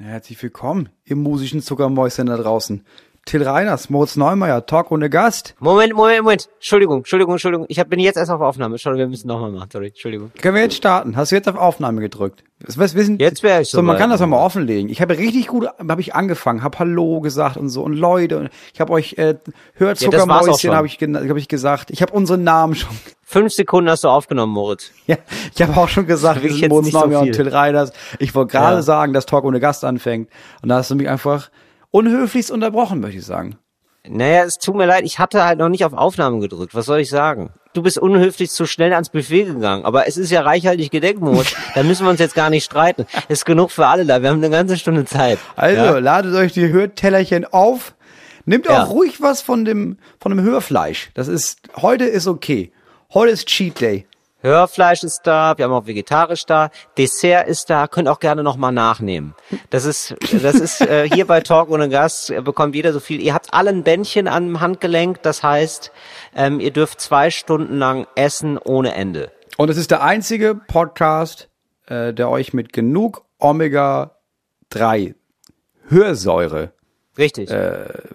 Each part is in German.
Herzlich willkommen, ihr musischen Zuckermäuschen da draußen. Till Reiners, Moritz Neumeier, Talk ohne Gast. Moment, Moment, Moment. Entschuldigung, Entschuldigung, Entschuldigung. Ich hab, bin jetzt erst auf Aufnahme. Entschuldigung, wir müssen nochmal machen. Sorry, Entschuldigung. Können wir jetzt starten? Hast du jetzt auf Aufnahme gedrückt? Was, wissen, Jetzt wäre ich so. Man kann das ja mal offenlegen. Ich habe richtig gut, habe ich angefangen, habe Hallo gesagt und so und Leute. Und ich habe euch äh, hört Ja, habe ich, hab ich gesagt. Ich habe unseren Namen schon. Fünf Sekunden hast du aufgenommen, Moritz. Ja, ich habe auch schon gesagt, wir sind jetzt Moritz nicht so Neumeier und. Till Reiners. Ich wollte gerade Ja. sagen, dass Talk ohne Gast anfängt. Und da hast du mich einfach unhöflichst unterbrochen, möchte ich sagen. Naja, es tut mir leid, ich hatte halt noch nicht auf Aufnahme gedrückt. Was soll ich sagen? Du bist unhöflich zu schnell ans Buffet gegangen. Aber es ist ja reichhaltig gedeckt, Moritz. da müssen wir uns jetzt gar nicht streiten. Ist genug für alle da. Wir haben eine ganze Stunde Zeit. Also, Ja? ladet euch die Hörtellerchen auf. Nehmt Ja. auch ruhig was von dem, von dem Hörfleisch. Das ist, heute ist okay. Heute ist Cheat Day. Hörfleisch ist da, wir haben auch vegetarisch da, Dessert ist da, könnt auch gerne nochmal nachnehmen. Das ist, das ist äh, hier bei Talk ohne Gast äh, bekommt jeder so viel. Ihr habt alle ein Bändchen am Handgelenk, das heißt, ähm, ihr dürft zwei Stunden lang essen ohne Ende. Und es ist der einzige Podcast, äh, der euch mit genug Omega-3 Hörsäure Richtig.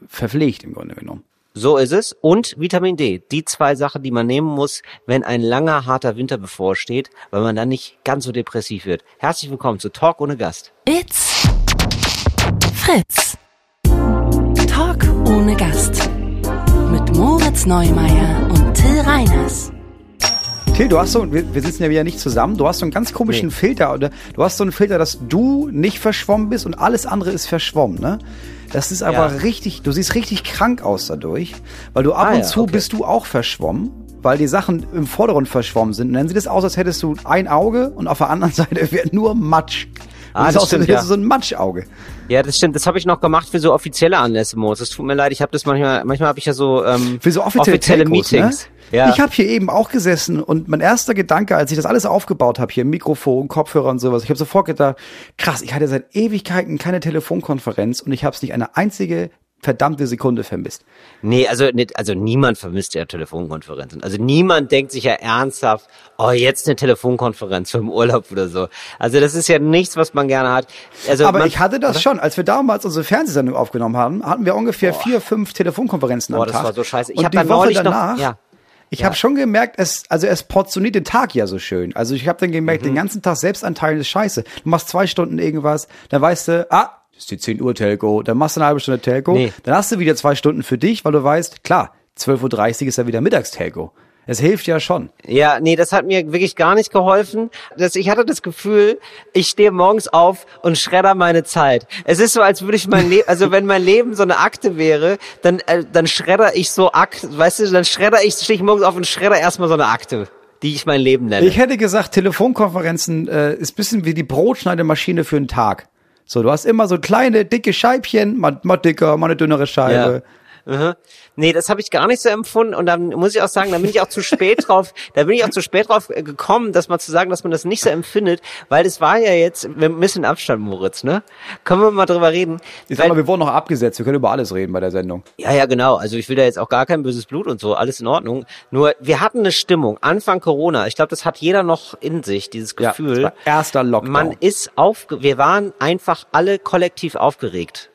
verpflegt, im Grunde genommen. So ist es. Und Vitamin D. Die zwei Sachen, die man nehmen muss, wenn ein langer, harter Winter bevorsteht, weil man dann nicht ganz so depressiv wird. Herzlich willkommen zu Talk ohne Gast. It's Fritz. Talk ohne Gast. Mit Moritz Neumeier und Till Reiners. Till, du hast so, wir, wir sitzen ja wieder nicht zusammen, du hast so einen ganz komischen Nee. Filter, oder du hast so einen Filter, dass du nicht verschwommen bist und alles andere ist verschwommen, ne? Das ist aber Ja. richtig, du siehst richtig krank aus dadurch, weil du ab Ah und ja, zu okay. bist du auch verschwommen, weil die Sachen im Vordergrund verschwommen sind. Und dann sieht es aus, als hättest du ein Auge und auf der anderen Seite wäre nur Matsch. Ah, das das als stimmt, du ja. so ein Matschauge. Ja, das stimmt. Das habe ich noch gemacht für so offizielle Anlässe, Moritz. Es tut mir leid, ich habe das manchmal, manchmal habe ich ja so ähm, Für so offizielle, Telcos, Meetings. Ne? Ja. Ich habe hier eben auch gesessen und mein erster Gedanke, als ich das alles aufgebaut habe, hier Mikrofon, Kopfhörer und sowas, ich habe sofort gedacht, krass, ich hatte seit Ewigkeiten keine Telefonkonferenz und ich habe es nicht eine einzige verdammte Sekunde vermisst. Nee, also, nicht, also niemand vermisst ja Telefonkonferenzen. Also niemand denkt sich ja ernsthaft, oh, jetzt eine Telefonkonferenz für im Urlaub oder so. Also das ist ja nichts, was man gerne hat. Also Aber man, ich hatte das schon, als wir damals unsere Fernsehsendung aufgenommen haben, hatten wir ungefähr vier, fünf Telefonkonferenzen Boah, am das Tag. war so scheiße. Ich und hab die dann Woche neulich noch- danach, ja. Ich Ja. habe schon gemerkt, es, also es portioniert den Tag ja so schön. Also ich habe dann gemerkt, Mhm. den ganzen Tag Selbstanteil ist scheiße. Du machst zwei Stunden irgendwas, dann weißt du, ah, ist die 10 Uhr Telco, dann machst du eine halbe Stunde Telco, Nee. dann hast du wieder zwei Stunden für dich, weil du weißt, klar, 12.30 Uhr ist ja wieder Mittagstelco. Es hilft ja schon. Ja, nee, das hat mir wirklich gar nicht geholfen. Das, ich hatte das Gefühl, ich stehe morgens auf und schredder meine Zeit. Es ist so, als würde ich mein Leben, also wenn mein Leben so eine Akte wäre, dann, äh, dann schredder ich so Akt, weißt du, dann schredder ich, stehe ich morgens auf und schredder erstmal so eine Akte, die ich mein Leben nenne. Ich hätte gesagt, Telefonkonferenzen äh, ist bisschen wie die Brotschneidemaschine für einen Tag. So, du hast immer so kleine, dicke Scheibchen, mal, mal dicker, mal eine dünnere Scheibe. Nee, das habe ich gar nicht so empfunden und dann muss ich auch sagen, da bin ich auch zu spät drauf, da bin ich auch zu spät drauf äh, gekommen, dass man zu sagen, dass man das nicht so empfindet, weil das war ja jetzt ein bisschen Abstand, Moritz, ne? Können wir mal drüber reden? Ich sag mal, wir wurden noch abgesetzt, wir können über alles reden bei der Sendung. Ja, ja, genau. Also ich will da jetzt auch gar kein böses Blut und so, alles in Ordnung. Nur wir hatten eine Stimmung Anfang Corona. Ich glaube, das hat jeder noch in sich, dieses Ja, Gefühl. war erster Lockdown. Man ist aufge wir waren einfach alle kollektiv aufgeregt.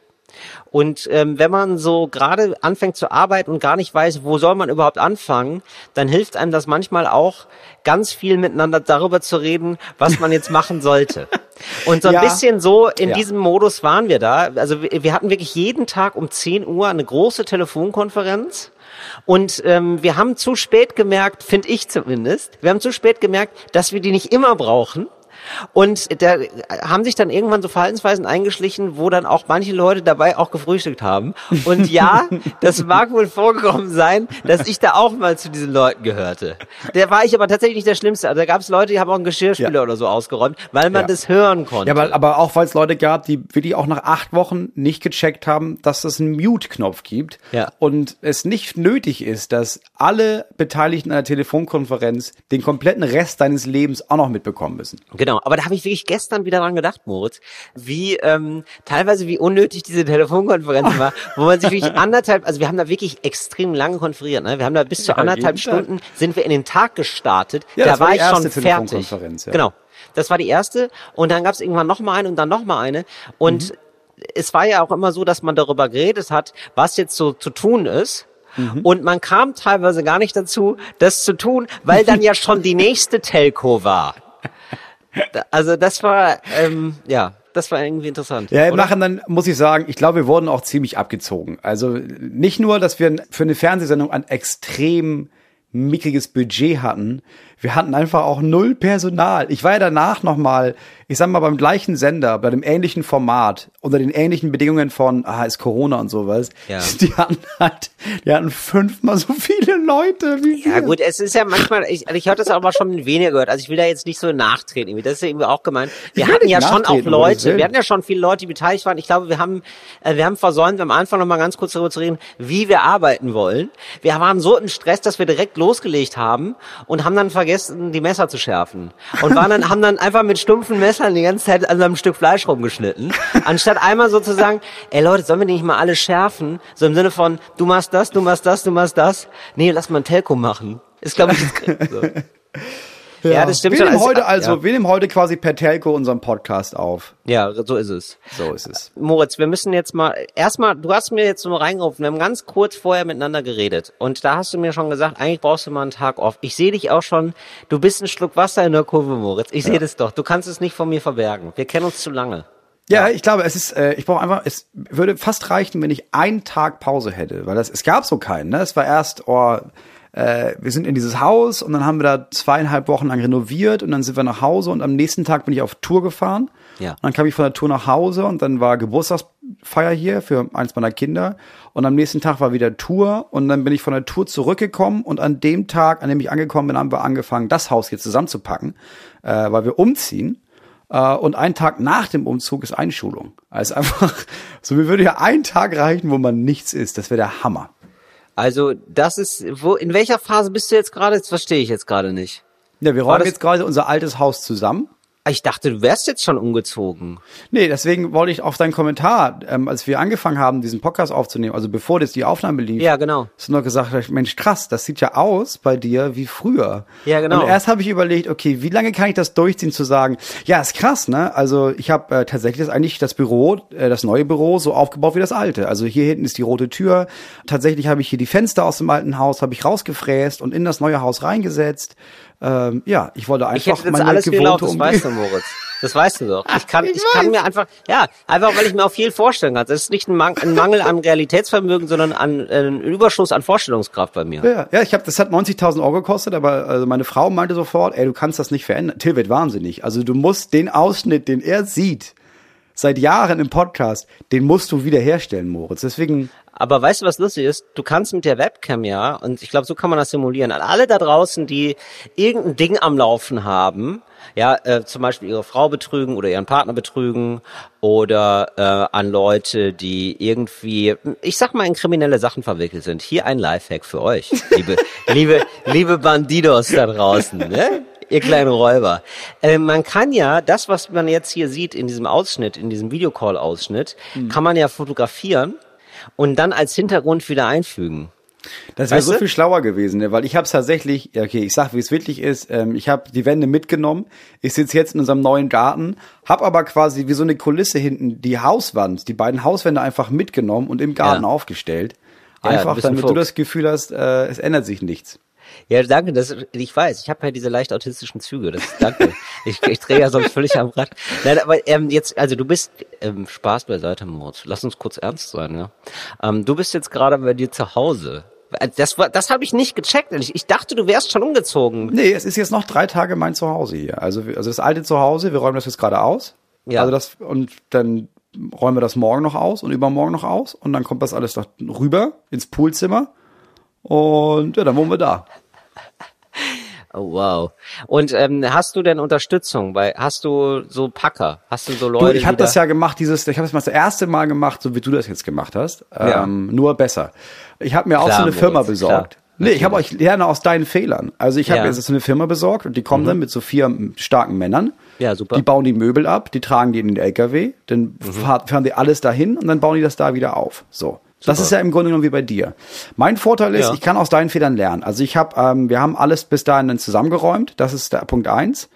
Und ähm, wenn man so gerade anfängt zu arbeiten und gar nicht weiß, wo soll man überhaupt anfangen, dann hilft einem das manchmal auch, ganz viel miteinander darüber zu reden, was man jetzt machen sollte. Und so ein Ja. bisschen so in Ja. diesem Modus waren wir da. Also wir, wir hatten wirklich jeden Tag um 10 Uhr eine große Telefonkonferenz. Und ähm, wir haben zu spät gemerkt, finde ich zumindest, wir haben zu spät gemerkt, dass wir die nicht immer brauchen. Und da haben sich dann irgendwann so Verhaltensweisen eingeschlichen, wo dann auch manche Leute dabei auch gefrühstückt haben. Und ja, das mag wohl vorgekommen sein, dass ich da auch mal zu diesen Leuten gehörte. Der war ich aber tatsächlich nicht der Schlimmste. Also da gab es Leute, die haben auch einen Geschirrspüler Ja. oder so ausgeräumt, weil man Ja. das hören konnte. Ja, aber, aber auch weil es Leute gab, die wirklich auch nach acht Wochen nicht gecheckt haben, dass es einen Mute-Knopf gibt Ja. und es nicht nötig ist, dass alle Beteiligten einer Telefonkonferenz den kompletten Rest deines Lebens auch noch mitbekommen müssen. Genau, aber da habe ich wirklich gestern wieder dran gedacht, Moritz, wie ähm, teilweise wie unnötig diese Telefonkonferenz war, wo man sich wirklich anderthalb, also wir haben da wirklich extrem lange konferiert, ne? Wir haben da bis zu Ja, anderthalb. Stunden sind wir in den Tag gestartet. Ja, da das war war die ich schon erste fertig. Telefonkonferenz, ja. Genau. Das war die erste. Und dann gab es irgendwann noch mal eine und dann noch mal eine. Und es war ja auch immer so, dass man darüber geredet hat, was jetzt so zu tun ist. Und man kam teilweise gar nicht dazu, das zu tun, weil dann ja schon die nächste Telco war. Also das war, ähm, ja, das war irgendwie interessant. Ja, im? Nachhinein muss ich sagen, ich glaube, wir wurden auch ziemlich abgezogen. Also nicht nur, dass wir für eine Fernsehsendung ein extrem mickriges Budget hatten, wir hatten einfach auch null Personal. Ich war ja danach nochmal, ich sag mal, beim gleichen Sender, bei dem ähnlichen Format, unter den ähnlichen Bedingungen von, ah, ist Corona und sowas. Ja. Die hatten halt, die hatten fünfmal so viele Leute wie wir. Ja gut, es ist ja manchmal, ich, also ich hatte das aber schon weniger gehört. Also ich will da jetzt nicht so nachtreten. Irgendwie. Das ist ja irgendwie auch gemeint. Wir hatten ja schon auch Leute, wir hatten ja schon viele Leute, die beteiligt waren. Ich glaube, wir haben, äh, wir haben versäumt, am Anfang noch mal ganz kurz darüber zu reden, wie wir arbeiten wollen. Wir waren so im Stress, dass wir direkt losgelegt haben und haben dann vergessen, die Messer zu schärfen. Und waren dann, haben dann einfach mit stumpfen Messern die ganze Zeit an einem Stück Fleisch rumgeschnitten. Anstatt einmal so zu sagen, ey Leute, sollen wir nicht mal alle schärfen? So im Sinne von, du machst das, du machst das, du machst das. Nee, lass mal ein Telco machen. Ist, glaube ich, so. Ja, das stimmt wir schon. nehmen Also, heute also, ja. wir nehmen heute quasi per Telco unseren Podcast auf. Ja, so ist es. So ist es. Moritz, wir müssen jetzt mal, erstmal, du hast mir jetzt nur reingerufen, wir haben ganz kurz vorher miteinander geredet und da hast du mir schon gesagt, eigentlich brauchst du mal einen Tag off. Ich sehe dich auch schon, du bist ein Schluck Wasser in der Kurve, Moritz. Ich sehe das doch, du kannst es nicht von mir verbergen. Wir kennen uns zu lange. Ja, ich glaube, es ist, äh, ich brauche einfach, es würde fast reichen, wenn ich einen Tag Pause hätte, weil das, es gab so keinen, ne? Es war erst, oh, äh, wir sind in dieses Haus und dann haben wir da zweieinhalb Wochen lang renoviert und dann sind wir nach Hause und am nächsten Tag bin ich auf Tour gefahren. Ja. Und dann kam ich von der Tour nach Hause und dann war Geburtstagsfeier hier für eins meiner Kinder und am nächsten Tag war wieder Tour und dann bin ich von der Tour zurückgekommen und an dem Tag, an dem ich angekommen bin, haben wir angefangen, das Haus hier zusammenzupacken, äh, weil wir umziehen. Äh, und ein Tag nach dem Umzug ist Einschulung. Also einfach, so mir würde ja ein Tag reichen, wo man nichts isst. Das wäre der Hammer. Also, das ist, wo, in welcher Phase bist du jetzt gerade? Das verstehe ich jetzt gerade nicht. Ja, wir räumen jetzt gerade unser altes Haus zusammen. Ich dachte, du wärst jetzt schon umgezogen. Nee, deswegen wollte ich auf deinen Kommentar, ähm, als wir angefangen haben, diesen Podcast aufzunehmen, also bevor jetzt die Aufnahme lief, Ja, genau. hast du noch gesagt, Mensch, krass, das sieht ja aus bei dir wie früher. Ja, genau. Und erst habe ich überlegt, okay, wie lange kann ich das durchziehen zu sagen, ja, ist krass, ne? Also ich habe äh, tatsächlich das eigentlich das Büro, äh, das neue Büro so aufgebaut wie das alte. Also hier hinten ist die rote Tür. Tatsächlich habe ich hier die Fenster aus dem alten Haus, habe ich rausgefräst und in das neue Haus reingesetzt. Ähm, ja, ich wollte Ich einfach hätte jetzt meine alles geglaubt, gewohnte das weißt du. Moritz. Das weißt du doch. Ich kann, Ich ich, kann mir einfach, ja, einfach weil ich mir auch viel vorstellen kann. Das ist nicht ein, Mang ein Mangel an Realitätsvermögen, sondern an äh, ein Überschuss an Vorstellungskraft bei mir. Ja, ja, ich habe, das hat 90.000 Euro gekostet, aber also meine Frau meinte sofort, ey, du kannst das nicht verändern. Till wird wahnsinnig. Also du musst den Ausschnitt, den er sieht, seit Jahren im Podcast, den musst du wiederherstellen, Moritz. Deswegen, Aber weißt du, was lustig ist? Du kannst mit der Webcam ja, und ich glaube, so kann man das simulieren, an alle da draußen, die irgendein Ding am Laufen haben, ja, äh, zum Beispiel ihre Frau betrügen oder ihren Partner betrügen oder äh, an Leute, die irgendwie, ich sag mal, in kriminelle Sachen verwickelt sind. Hier ein Lifehack für euch, liebe, liebe, liebe Bandidos da draußen, ne? Ihr kleinen Räuber. Äh, man kann ja, das, was man jetzt hier sieht in diesem Ausschnitt, in diesem Videocall-Ausschnitt, kann man ja fotografieren und dann als Hintergrund wieder einfügen. das wäre so du? viel schlauer gewesen, ne? weil ich habe es tatsächlich, ja, okay, ich sag, wie es wirklich ist, ähm, ich habe die Wände mitgenommen, ich sitze jetzt in unserem neuen Garten, habe aber quasi wie so eine Kulisse hinten die Hauswand, die beiden Hauswände einfach mitgenommen und im Garten Ja. aufgestellt. Ja, du Einfach, ein damit du Fuchs. das Gefühl hast, äh, es ändert sich nichts. Ja, danke, das, ich weiß, ich habe ja diese leicht autistischen Züge, das danke. ich, ich drehe ja sonst völlig am Rad. Nein, aber ähm, jetzt, also du bist, ähm, Spaß beiseite, Moritz, lass uns kurz ernst sein, ja. Ähm, du bist jetzt gerade bei dir zu Hause. Das war, das habe ich nicht gecheckt. Ich, ich dachte, du wärst schon umgezogen. Nee, es ist jetzt noch drei Tage mein Zuhause hier. Also, also das alte Zuhause, wir räumen das jetzt gerade aus. Ja. Also das, und dann räumen wir das morgen noch aus und übermorgen noch aus und dann kommt das alles noch rüber ins Poolzimmer und ja, dann wohnen wir da. Oh, wow. Und ähm, hast du denn Unterstützung? Weil hast du so Packer? Hast du so Du, Leute? ich habe das da- ja gemacht, dieses, ich habe das mal das erste Mal gemacht, so wie du das jetzt gemacht hast, Ja. ähm, nur besser. Ich habe mir auch Klar, so eine Firma Moritz, besorgt. klar. Nee, ich habe euch lerne aus deinen Fehlern. Also ich habe Ja. Mhm. jetzt so eine Firma besorgt und die kommen dann mit so vier starken Männern. Ja, super. Die bauen die Möbel ab, die tragen die in den LKW, dann Mhm. fahr- fahren die alles dahin und dann bauen die das da wieder auf. So. Das ist ja im Grunde genommen wie bei dir. Mein Vorteil ist, Ja. ich kann aus deinen Fehlern lernen. Also ich habe, ähm, wir haben alles bis dahin dann zusammengeräumt. Das ist der Punkt eins.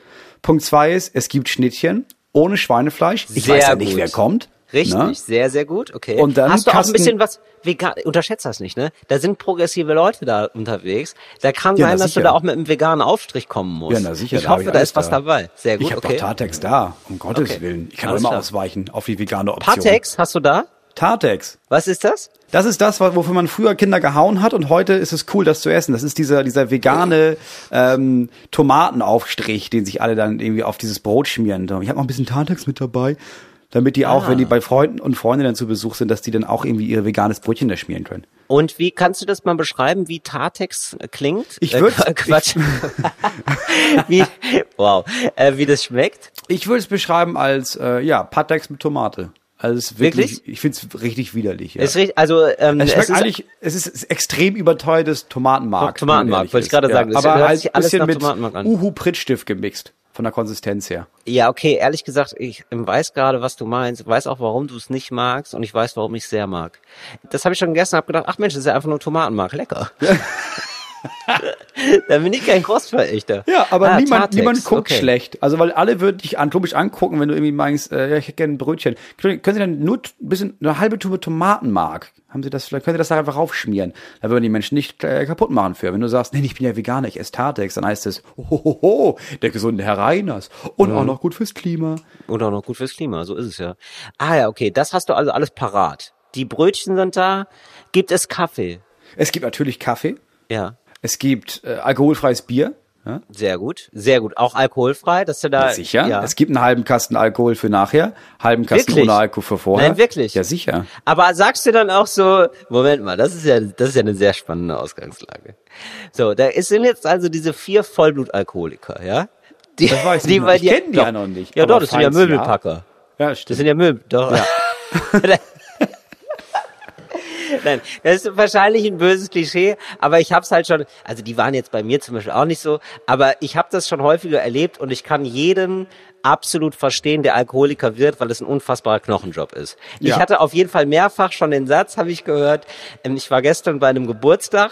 Punkt zwei ist, es gibt Schnittchen ohne Schweinefleisch. Ich Sehr weiß ja nicht, gut. wer kommt. Richtig, ne? sehr, sehr gut, okay. Und dann Hast du auch ein bisschen was, vegan, unterschätzt das nicht, ne? Da sind progressive Leute da unterwegs. Da kann Ja, sein, dass sicher. du da auch mit einem veganen Aufstrich kommen musst. Ja, na sicher. Ich da hoffe, da alles ist was dabei. Sehr gut, Ich habe okay. doch Tartex da, um Gottes Okay. Willen. Ich kann Alles immer klar. ausweichen auf die vegane Option. Patex hast du da? Tartex. Was ist das? Das ist das, wofür man früher Kinder gehauen hat und heute ist es cool, das zu essen. Das ist dieser, dieser vegane ähm, Tomatenaufstrich, den sich alle dann irgendwie auf dieses Brot schmieren. Ich habe noch ein bisschen Tartex mit dabei, damit die auch, Ah. wenn die bei Freunden und Freundinnen zu Besuch sind, dass die dann auch irgendwie ihr veganes Brötchen da schmieren können. Und wie kannst du das mal beschreiben, wie Tartex äh, klingt? Ich Äh, würd- Qu- Quatsch. wie, wow, äh, wie das schmeckt? Ich würde es beschreiben als äh, ja Patex mit Tomate. Also es ist wirklich, Wirklich? ich finde es richtig widerlich. Ja. Ist richtig, also ähm, es schmeckt ist, eigentlich, es ist extrem überteuertes Tomatenmark. Tomatenmark, wollte ich ist. gerade ja. sagen. Das Aber hört halt ein bisschen mit. Uhu Prittstift gemixt von der Konsistenz her. Ja, okay, ehrlich gesagt, ich weiß gerade, was du meinst, weiß auch, warum du es nicht magst und ich weiß, warum ich es sehr mag. Das habe ich schon gegessen, habe gedacht, ach Mensch, das ist ja einfach nur Tomatenmark, lecker. da bin ich kein Crossverächter. Ja, aber Ah, niemand, Tartex, niemand guckt okay. schlecht. Also weil alle würden dich an, komisch angucken, wenn du irgendwie meinst, äh, ja, ich hätte gerne ein Brötchen. Können können Sie dann nur ein bisschen, eine halbe Tube Tomatenmark? Haben Sie das, vielleicht können Sie das da einfach raufschmieren. Da würden die Menschen nicht äh, kaputt machen für. Wenn du sagst, nee, ich bin ja Veganer, ich esse Tartex, dann heißt es, hohoho, der gesunde Herr Reiners. Und Mhm. auch noch gut fürs Klima. Und auch noch gut fürs Klima, so ist es ja. Ah ja, okay, das hast du also alles parat. Die Brötchen sind da. Gibt es Kaffee? Es gibt natürlich Kaffee. Ja, Es gibt äh, alkoholfreies Bier. Ja? sehr gut, sehr gut. Auch alkoholfrei, dass du da Sicher. Ja. Es gibt einen halben Kasten Alkohol für nachher, halben Kasten Wirklich? ohne Alkohol für vorher. Nein, wirklich? Ja, sicher. Aber sagst du dann auch so, Moment mal, das ist ja, das ist ja eine sehr spannende Ausgangslage. So, da ist- sind jetzt also diese vier Vollblutalkoholiker, ja? Die, Das weiß ich die bei Ich dir- kenn die ja noch nicht, Ja, doch, das sind ja ja. Möbelpacker. Ja, Das stimmt. sind ja Möbel, doch. Nein, das ist wahrscheinlich ein böses Klischee, aber ich habe es halt schon, also die waren jetzt bei mir zum Beispiel auch nicht so, aber ich habe das schon häufiger erlebt und ich kann jeden absolut verstehen, der Alkoholiker wird, weil es ein unfassbarer Knochenjob ist. Ich Ja. hatte auf jeden Fall mehrfach schon den Satz, habe ich gehört, ähm, ich war gestern bei einem Geburtstag,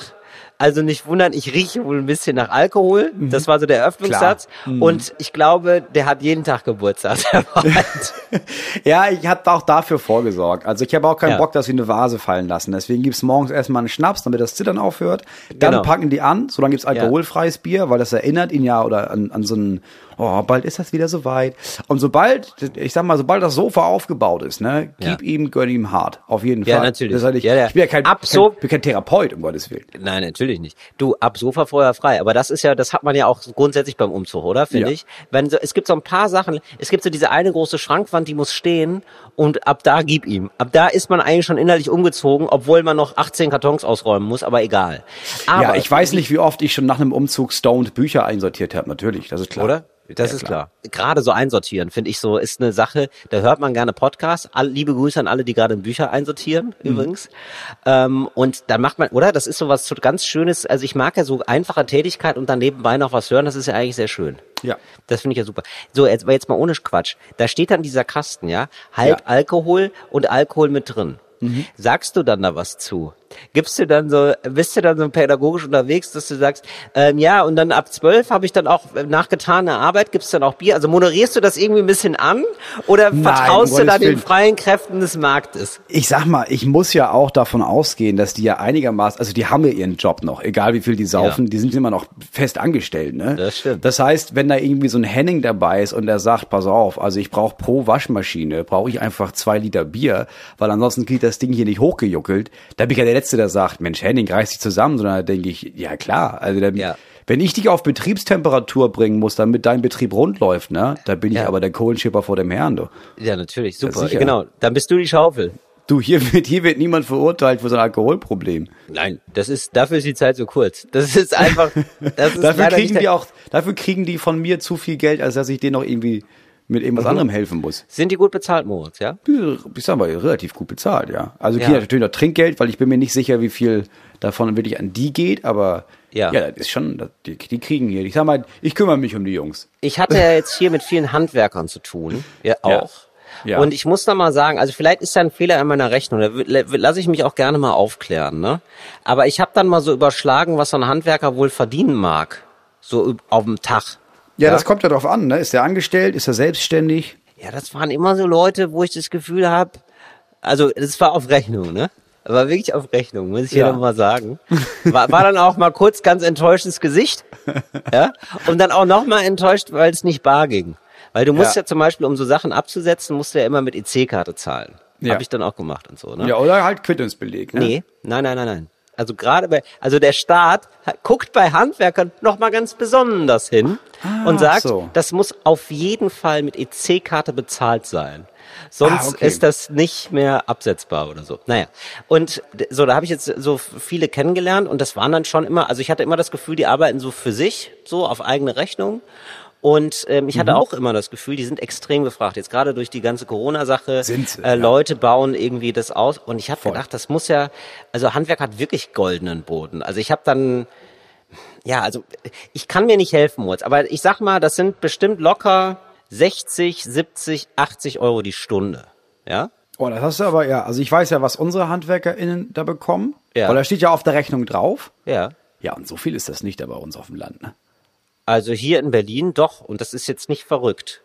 also nicht wundern, ich rieche wohl ein bisschen nach Alkohol. Das war so der Eröffnungssatz. Und ich glaube, der hat jeden Tag Geburtstag. Ja, ich habe auch dafür vorgesorgt. Also ich habe auch keinen Ja. Bock, dass sie eine Vase fallen lassen. Deswegen gibt's morgens erstmal einen Schnaps, damit das Zittern aufhört. Dann Genau. packen die an, so dann gibt's alkoholfreies Bier, weil das erinnert ihn ja oder an, an so ein, oh, bald ist das wieder soweit. Und sobald, ich sag mal, sobald das Sofa aufgebaut ist, ne, Ja. gib ihm, gönn ihm hart. Auf jeden Ja, Fall. natürlich. Das heißt, ich, Ja, ja. ich bin ja kein, kein, bin kein Therapeut, um Gottes Willen. Nein, natürlich nicht. Du, ab Sofa vorher frei. Aber das ist ja, das hat man ja auch grundsätzlich beim Umzug, oder? Finde Ja. ich. Wenn so, es gibt so ein paar Sachen, es gibt so diese eine große Schrankwand, die muss stehen und ab da gib ihm. Ab da ist man eigentlich schon innerlich umgezogen, obwohl man noch 18 Kartons ausräumen muss, aber egal. Aber, ja, ich weiß nicht, wie oft ich schon nach einem Umzug stoned Bücher einsortiert habe. Natürlich, das ist klar. Oder? Das Ja, ist klar. Gerade so einsortieren, finde ich so, ist eine Sache, da hört man gerne Podcasts. All, liebe Grüße an alle, die gerade Bücher einsortieren, Mhm. übrigens. Ähm, und dann macht man, oder? Das ist so was so ganz Schönes. Also ich mag ja so einfache Tätigkeit und dann nebenbei noch was hören, das ist ja eigentlich sehr schön. Ja. Das finde ich ja super. So, jetzt, jetzt mal ohne Quatsch. Da steht dann dieser Kasten, ja? Halb Ja. Alkohol und Alkohol mit drin. Sagst du dann da was zu? Gibst du dann so, bist du dann so pädagogisch unterwegs, dass du sagst, ähm, ja, und dann ab zwölf habe ich dann auch äh, nach getaner Arbeit, gibt's dann auch Bier? Also moderierst du das irgendwie ein bisschen an oder Nein, vertraust du da Gottes den freien Kräften des Marktes? Ich sag mal, ich muss ja auch davon ausgehen, dass die ja einigermaßen, also die haben ja ihren Job noch, egal wie viel die saufen, Ja. die sind immer noch fest angestellt, ne? Das stimmt. Das heißt, wenn da irgendwie so ein Henning dabei ist und der sagt, pass auf, also ich brauche pro Waschmaschine, brauche ich einfach zwei Liter Bier, weil ansonsten kriegt das Ding hier nicht hochgejuckelt, da bin ich ja der Letzte, der sagt, Mensch, Henning, reiß dich zusammen, sondern da denke ich, ja klar, also dann, Ja. wenn ich dich auf Betriebstemperatur bringen muss, damit dein Betrieb rund läuft, ne, da bin ich Ja. aber der Kohlenschipper vor dem Herrn, du. Ja, natürlich, super. sicher. genau, dann bist du die Schaufel. Du, hier wird, hier wird niemand verurteilt für so ein Alkoholproblem. Nein, das ist, dafür ist die Zeit so kurz. Das ist einfach, das ist Dafür kriegen die der- auch, dafür kriegen die von mir zu viel Geld, als dass ich denen noch irgendwie mit Mhm. irgendwas anderem helfen muss. Sind die gut bezahlt, Moritz, ja? Ich sag mal, relativ gut bezahlt, ja. Also Ja. kriegen natürlich noch Trinkgeld, weil ich bin mir nicht sicher, wie viel davon wirklich an die geht, aber Ja. ja, das ist schon, die, die kriegen hier. Ich sag mal, ich kümmere mich um die Jungs. Ich hatte ja jetzt hier mit vielen Handwerkern zu tun, ja Ja. auch. Ja. Und ich muss da mal sagen, also vielleicht ist da ein Fehler in meiner Rechnung, da lasse ich mich auch gerne mal aufklären, ne? Aber ich habe dann mal so überschlagen, was so ein Handwerker wohl verdienen mag, so auf dem Tag. Ja, das kommt ja drauf an, ne? Ist er angestellt? Ist er selbstständig? Ja, das waren immer so Leute, wo ich das Gefühl habe, also das war auf Rechnung, ne? War wirklich auf Rechnung, muss ich Ja. hier nochmal sagen. War, war dann auch mal kurz ganz enttäuschtes Gesicht. Ja? Und dann auch nochmal enttäuscht, weil es nicht bar ging. Weil du musst Ja. ja. zum Beispiel, um so Sachen abzusetzen, musst du ja immer mit EC-Karte zahlen. Ja. Habe ich dann auch gemacht und so, ne? Ja, oder halt Quittungsbeleg, ne? Nee, nein, nein, nein, nein. Also gerade bei, also der Staat guckt bei Handwerkern noch mal ganz besonders hin und sagt, so. das muss auf jeden Fall mit EC-Karte bezahlt sein. Sonst Ah, okay. ist das nicht mehr absetzbar oder so. Naja. Und so, da habe ich jetzt so viele kennengelernt und das waren dann schon immer, also ich hatte immer das Gefühl, die arbeiten so für sich, so auf eigene Rechnung. Und ähm, ich Mhm. hatte auch immer das Gefühl, die sind extrem gefragt. Jetzt gerade durch die ganze Corona-Sache. Äh, ja. Leute bauen irgendwie das aus. Und ich habe gedacht, das muss ja, also Handwerk hat wirklich goldenen Boden. Also ich habe dann, ja, also ich kann mir nicht helfen, Moritz, aber ich sag mal, das sind bestimmt locker 60, 70, 80 Euro die Stunde. Ja? Oh, das hast du aber, ja. Also ich weiß ja, was unsere HandwerkerInnen da bekommen. Ja. Weil da steht ja auf der Rechnung drauf. Ja. Ja, und so viel ist das nicht da bei uns auf dem Land, ne? Also hier in Berlin doch, und das ist jetzt nicht verrückt.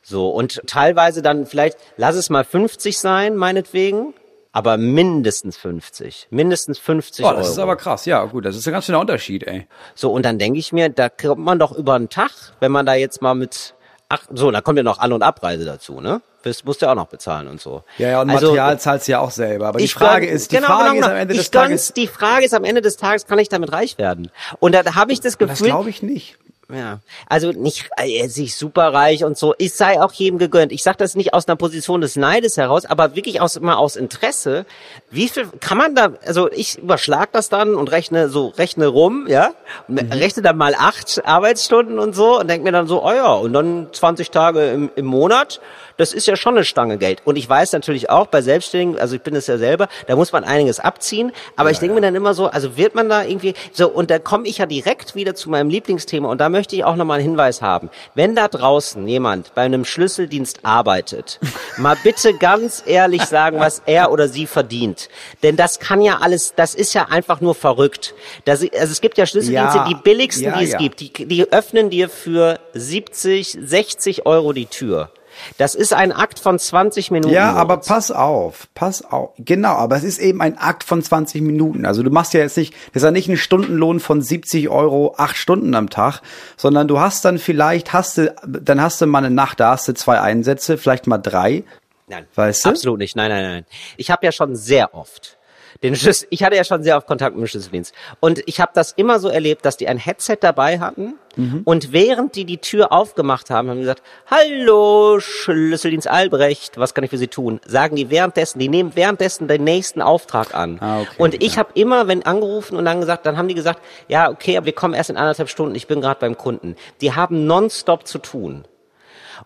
So, und teilweise dann vielleicht, lass es mal 50 sein, meinetwegen, aber mindestens 50. Mindestens 50 Oh, Euro. das ist aber krass. Ja, gut, das ist ein ganz schöner Unterschied, ey. So, und dann denke ich mir, da kommt man doch über einen Tag, wenn man da jetzt mal mit, ach, so, da kommt ja noch An- und Abreise dazu, ne? Das musst du ja auch noch bezahlen und so. Ja, ja, und Also, Material zahlst du ja auch selber. Aber die Frage gönn- ist, die genau, Frage genau, ist am genau. Ende ich des Tages, gönn's, Die Frage ist am Ende des Tages, kann ich damit reich werden? Und da, habe ich das das Gefühl, glaube ich nicht. Ja, also nicht äh, sich superreich und so. Ich sei auch jedem gegönnt. Ich sage das nicht aus einer Position des Neides heraus, aber wirklich aus immer aus Interesse. Wie viel kann man da? Also ich überschlag das dann und rechne so rechne rum, ja, und rechne dann mal acht Arbeitsstunden und so und denk mir dann so, oh ja, und dann 20 Tage im, im Monat. Das ist ja schon eine Stange Geld. Und ich weiß natürlich auch bei Selbstständigen, also ich bin es ja selber, da muss man einiges abziehen. Aber ich denke mir dann immer so, also wird man da irgendwie so, und da komme ich ja direkt wieder zu meinem Lieblingsthema. Und da möchte ich auch nochmal einen Hinweis haben. Wenn da draußen jemand bei einem Schlüsseldienst arbeitet, mal bitte ganz ehrlich sagen, was er oder sie verdient. Denn das kann ja alles, das ist ja einfach nur verrückt. Das, also es gibt ja Schlüsseldienste, Ja, die billigsten, ja, die es ja. gibt. Die, die öffnen dir für 70, 60 Euro die Tür. Das ist ein Akt von 20 Minuten. Ja, aber pass auf, pass auf. Genau, aber es ist eben ein Akt von 20 Minuten. Also du machst ja jetzt nicht, das ist ja nicht ein Stundenlohn von 70 Euro, acht Stunden am Tag, sondern du hast dann vielleicht, hast du, dann hast du mal eine Nacht, da hast du zwei Einsätze, vielleicht mal drei. Nein, Weißt du? absolut nicht. Nein, nein, nein. Ich habe ja schon sehr oft den Schlüssel, ich hatte ja schon sehr oft Kontakt mit dem Schlüsseldienst und ich habe das immer so erlebt, dass die ein Headset dabei hatten Mhm. und während die die Tür aufgemacht haben, haben die gesagt, hallo Schlüsseldienst Albrecht, was kann ich für Sie tun? Sagen die währenddessen, die nehmen währenddessen den nächsten Auftrag an. Ah, okay, und ich ja. habe immer, wenn angerufen und dann gesagt, dann haben die gesagt, ja okay, aber wir kommen erst in anderthalb Stunden, ich bin gerade beim Kunden. Die haben nonstop zu tun.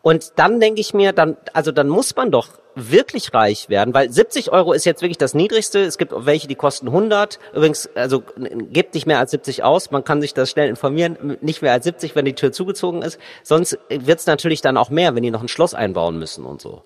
Und dann denke ich mir, dann, also dann muss man doch wirklich reich werden, weil 70 Euro ist jetzt wirklich das Niedrigste. Es gibt welche, die kosten 100. Übrigens, also gebt nicht mehr als 70 aus. Man kann sich das schnell informieren. Nicht mehr als 70, wenn die Tür zugezogen ist. Sonst wird es natürlich dann auch mehr, wenn die noch ein Schloss einbauen müssen und so.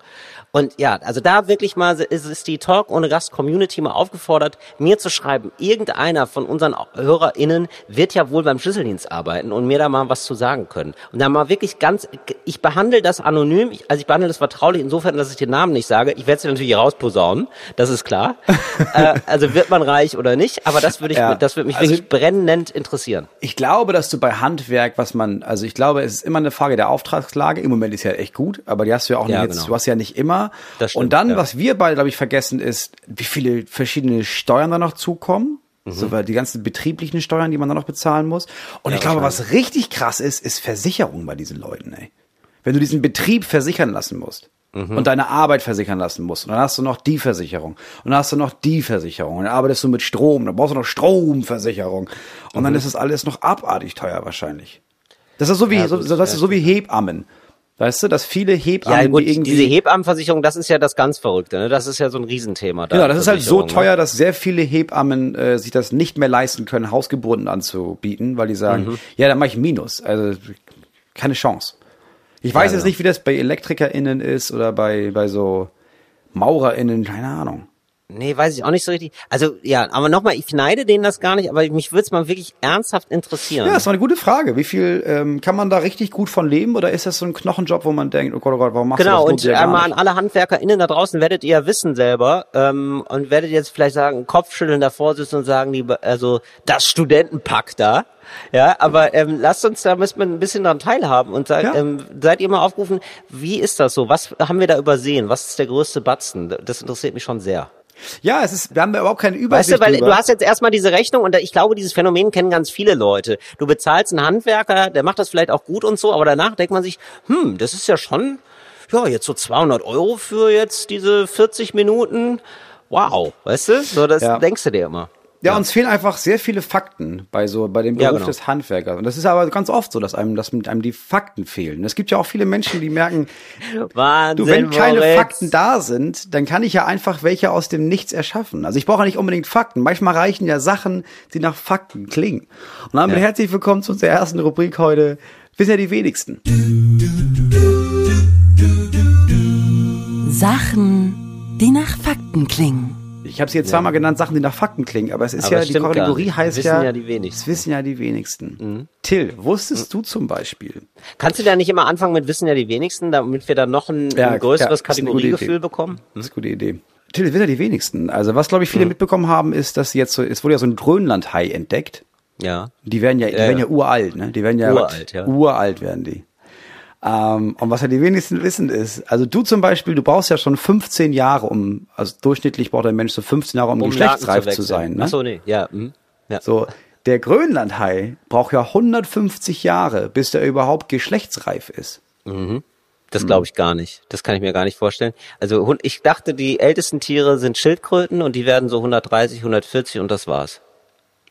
Und ja, also da wirklich mal ist, ist die Talk ohne Gast Community mal aufgefordert, mir zu schreiben, irgendeiner von unseren HörerInnen wird ja wohl beim Schlüsseldienst arbeiten und mir da mal was zu sagen können. Und da mal wirklich ganz, ich behandle das anonym, ich, also ich behandle das vertraulich insofern, dass ich den Namen nicht sage. Ich werde es natürlich rausposaunen, das ist klar. äh, also wird man reich oder nicht, aber das würde ich, Ja. das würde mich Also- wirklich brennend interessieren. Ich glaube, dass du bei Handwerk, was man, also ich glaube, es ist immer eine Frage der Auftragslage. Im Moment ist ja echt gut, aber die hast du ja auch Ja, nicht jetzt, genau. du hast ja nicht immer. Das stimmt, Und dann, ja. was wir beide, glaube ich, vergessen ist, wie viele verschiedene Steuern da noch zukommen. Mhm. So, weil die ganzen betrieblichen Steuern, die man da noch bezahlen muss. Und ich glaube, was richtig krass ist, ist Versicherung bei diesen Leuten, ey. Wenn du diesen Betrieb versichern lassen musst. Mhm. Und deine Arbeit versichern lassen musst. Und dann hast du noch die Versicherung. Und dann hast du noch die Versicherung. Und dann arbeitest du mit Strom. Dann brauchst du noch Stromversicherung. Und Mhm. dann ist das alles noch abartig teuer wahrscheinlich. Das ist so wie, Ja, so, das ja, ist so wie Hebammen. Weißt du, dass viele Hebammen, Ja gut, die irgendwie, diese Hebammenversicherung, das ist ja das ganz Verrückte, ne? Das ist ja so ein Riesenthema. Da, genau, das ist halt so ne? teuer, dass sehr viele Hebammen äh, sich das nicht mehr leisten können, Hausgeburten anzubieten, weil die sagen, Mhm. ja, dann mache ich Minus. Also keine Chance. Ich weiß Ja, jetzt ja. nicht, wie das bei ElektrikerInnen ist oder bei, bei so MaurerInnen, keine Ahnung. Nee, weiß ich auch nicht so richtig. Also ja, aber nochmal, ich neide denen das gar nicht, aber mich würde es mal wirklich ernsthaft interessieren. Ja, das war eine gute Frage. Wie viel ähm, kann man da richtig gut von leben oder ist das so ein Knochenjob, wo man denkt, oh Gott, oh Gott, warum machst genau, du das? und ja gar einmal an alle HandwerkerInnen da draußen werdet ihr ja wissen selber ähm, und werdet jetzt vielleicht sagen, Kopfschütteln davor sitzen und sagen, die, also das Studentenpack da. Ja, aber ähm, lasst uns da müssen wir ein bisschen dran teilhaben und seid, Ja. ähm, seid ihr mal aufgerufen, wie ist das so? Was haben wir da übersehen? Was ist der größte Batzen? Das interessiert mich schon sehr. Ja, es ist, wir haben da überhaupt keine Weißt Übersicht du, weil drüber. du hast jetzt erstmal diese Rechnung und ich glaube, dieses Phänomen kennen ganz viele Leute. Du bezahlst einen Handwerker, der macht das vielleicht auch gut und so, aber danach denkt man sich, hm, das ist ja schon, ja, jetzt so 200 Euro für jetzt diese 40 Minuten. Wow, weißt du? So, das Ja. denkst du dir immer. Ja, uns fehlen einfach sehr viele Fakten bei so bei dem Ja, Beruf genau. des Handwerkers. Und das ist aber ganz oft so, dass einem, dass mit einem die Fakten fehlen. Es gibt ja auch viele Menschen, die merken, Wahnsinn, du, wenn keine Moritz. Fakten da sind, dann kann ich ja einfach welche aus dem Nichts erschaffen. Also ich brauche ja nicht unbedingt Fakten. Manchmal reichen ja Sachen, die nach Fakten klingen. Und damit Ja. herzlich willkommen zu unserer ersten Rubrik heute. Ja die wenigsten. Sachen, die nach Fakten klingen. Ich habe sie jetzt zweimal genannt, Sachen, die nach Fakten klingen, aber es ist Aber ja, es die Kategorie heißt Wissen ja, ja die wenigsten. Mhm. Es wissen ja die wenigsten. Till, wusstest du zum Beispiel, Kannst du da nicht immer anfangen mit Wissen ja die wenigsten, damit wir dann noch ein, Ja, ein größeres ja, Kategoriegefühl bekommen? Das ist eine gute Idee. Till, das wissen ja die wenigsten. Also was, glaube ich, Mhm. viele mitbekommen haben, ist, dass jetzt so, es wurde ja so ein Grönlandhai entdeckt. Ja. Die werden ja, die Ja, werden ja. ja uralt, ne? Die werden ja Uralt, ja. uralt werden die. Ähm, und was ja die wenigsten wissen ist, also du zum Beispiel, du brauchst ja schon 15 Jahre, um, also durchschnittlich braucht ein Mensch so 15 Jahre, um, Um geschlechtsreif zu, wechseln. sein. Ne? Ach so, nee, ja. hm, ja. So, der Grönlandhai braucht ja 150 Jahre, bis der überhaupt geschlechtsreif ist. Das glaube ich gar nicht. Das kann ich mir gar nicht vorstellen. Also ich dachte, die ältesten Tiere sind Schildkröten und die werden so 130, 140 und das war's.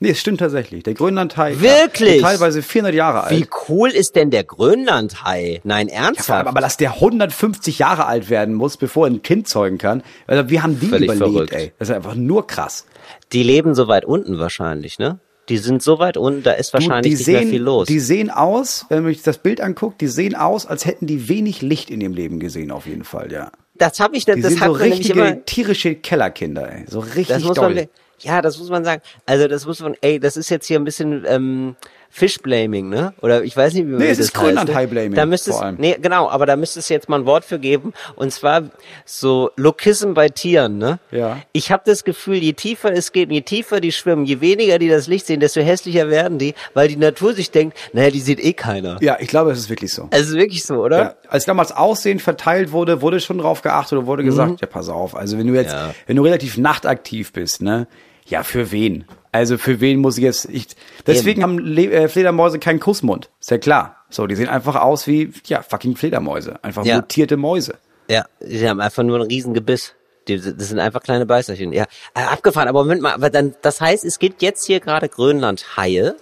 Nee, es stimmt tatsächlich. Der Grönlandhai Wirklich? ist teilweise 400 Jahre alt. Wie cool ist denn der Grönlandhai? Nein, Ja, vor allem, ernsthaft? aber dass der 150 Jahre alt werden muss, bevor er ein Kind zeugen kann. Also wir haben die Völlig überlebt, verrückt. ey. Das ist einfach nur krass. die leben so weit unten wahrscheinlich, ne? Die sind so weit unten, da ist wahrscheinlich nicht sehen, mehr viel los. Die sehen aus, wenn man sich das Bild anguckt, die sehen aus, als hätten die wenig Licht in ihrem Leben gesehen, auf jeden Fall, ja. das habe ich, Die das sind so richtige immer, tierische Kellerkinder, ey. So richtig das doll. man, ja, das muss man sagen. Also das muss man, ey, das ist jetzt hier ein bisschen ähm, Fishblaming, ne? Oder ich weiß nicht, wie man Nee, es das ist Grönland-High-Blaming, Da müsste vor es, allem. nee, genau, aber da müsste es jetzt mal ein Wort für geben. Und zwar so Lokism bei Tieren, ne? Ja. Ich habe das Gefühl, je tiefer es geht, je tiefer die schwimmen, je weniger die das Licht sehen, desto hässlicher werden die, weil die Natur sich denkt, naja, die sieht eh keiner. Ja, ich glaube, es ist wirklich so. Also wirklich so, oder? Ja, als damals Aussehen verteilt wurde, wurde schon drauf geachtet und wurde gesagt, ja, pass auf, also wenn du jetzt, Mhm. Ja. wenn du relativ nachtaktiv bist, ne, ja, für wen? Also für wen muss ich jetzt, ich, deswegen haben Le äh, Fledermäuse keinen Kussmund, ist ja klar. So, die sehen einfach aus wie, ja, fucking Fledermäuse, einfach Ja. mutierte Mäuse. Ja, die haben einfach nur ein Riesengebiss. Die, das sind einfach kleine Beißerchen. Ja, äh, abgefahren. Aber Moment mal, aber dann, das heißt, es gibt jetzt hier gerade Grönland-Haie.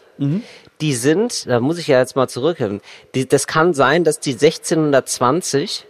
Die sind, da muss ich ja jetzt mal zurückhören. Die, das kann sein, dass die 1620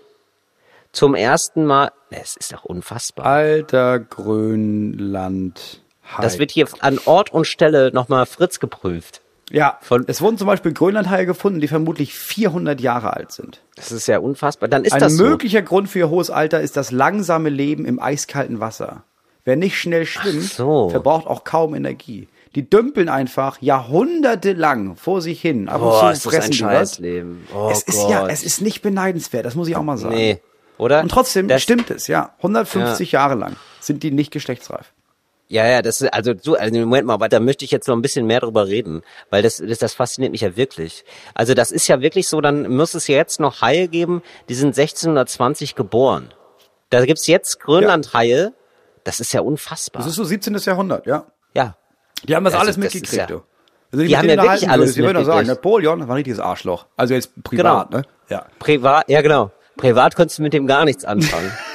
zum ersten Mal, es ist doch unfassbar. Alter Grönland. Das wird hier an Ort und Stelle nochmal Fritz geprüft. ja, von- es wurden zum Beispiel Grönlandhaie gefunden, die vermutlich 400 Jahre alt sind. Das ist ja unfassbar. Dann ist Ein das so. möglicher Grund für ihr hohes Alter ist das langsame Leben im eiskalten Wasser. Wer nicht schnell schwimmt, so. verbraucht auch kaum Energie. Die dümpeln einfach jahrhundertelang vor sich hin. Ab und Boah, zu ist ein fressen was. Scheißleben. Oh es ist ja, Gott. es ist nicht beneidenswert, das muss ich auch mal sagen. Nee, oder? Und trotzdem Das- stimmt es, ja. 150 Jahre lang sind die nicht geschlechtsreif. Ja, ja, das ist, also so, also Moment mal, da möchte ich jetzt noch ein bisschen mehr drüber reden, weil das, das, das fasziniert mich ja wirklich. Also das ist ja wirklich so, dann muss es ja jetzt noch Haie geben, die sind 1620 geboren. Da gibt's jetzt Grönlandhaie, das ist ja unfassbar. Das ist so 17. Jahrhundert, ja. ja. Die haben das Also, alles das mitgekriegt, ja- du. Also Die mit haben ja wirklich alles Die würden doch sagen. Napoleon war ein richtiges Arschloch. Also jetzt privat, Genau. ne? Ja. Privat, ja genau. Privat konntest du mit dem gar nichts anfangen.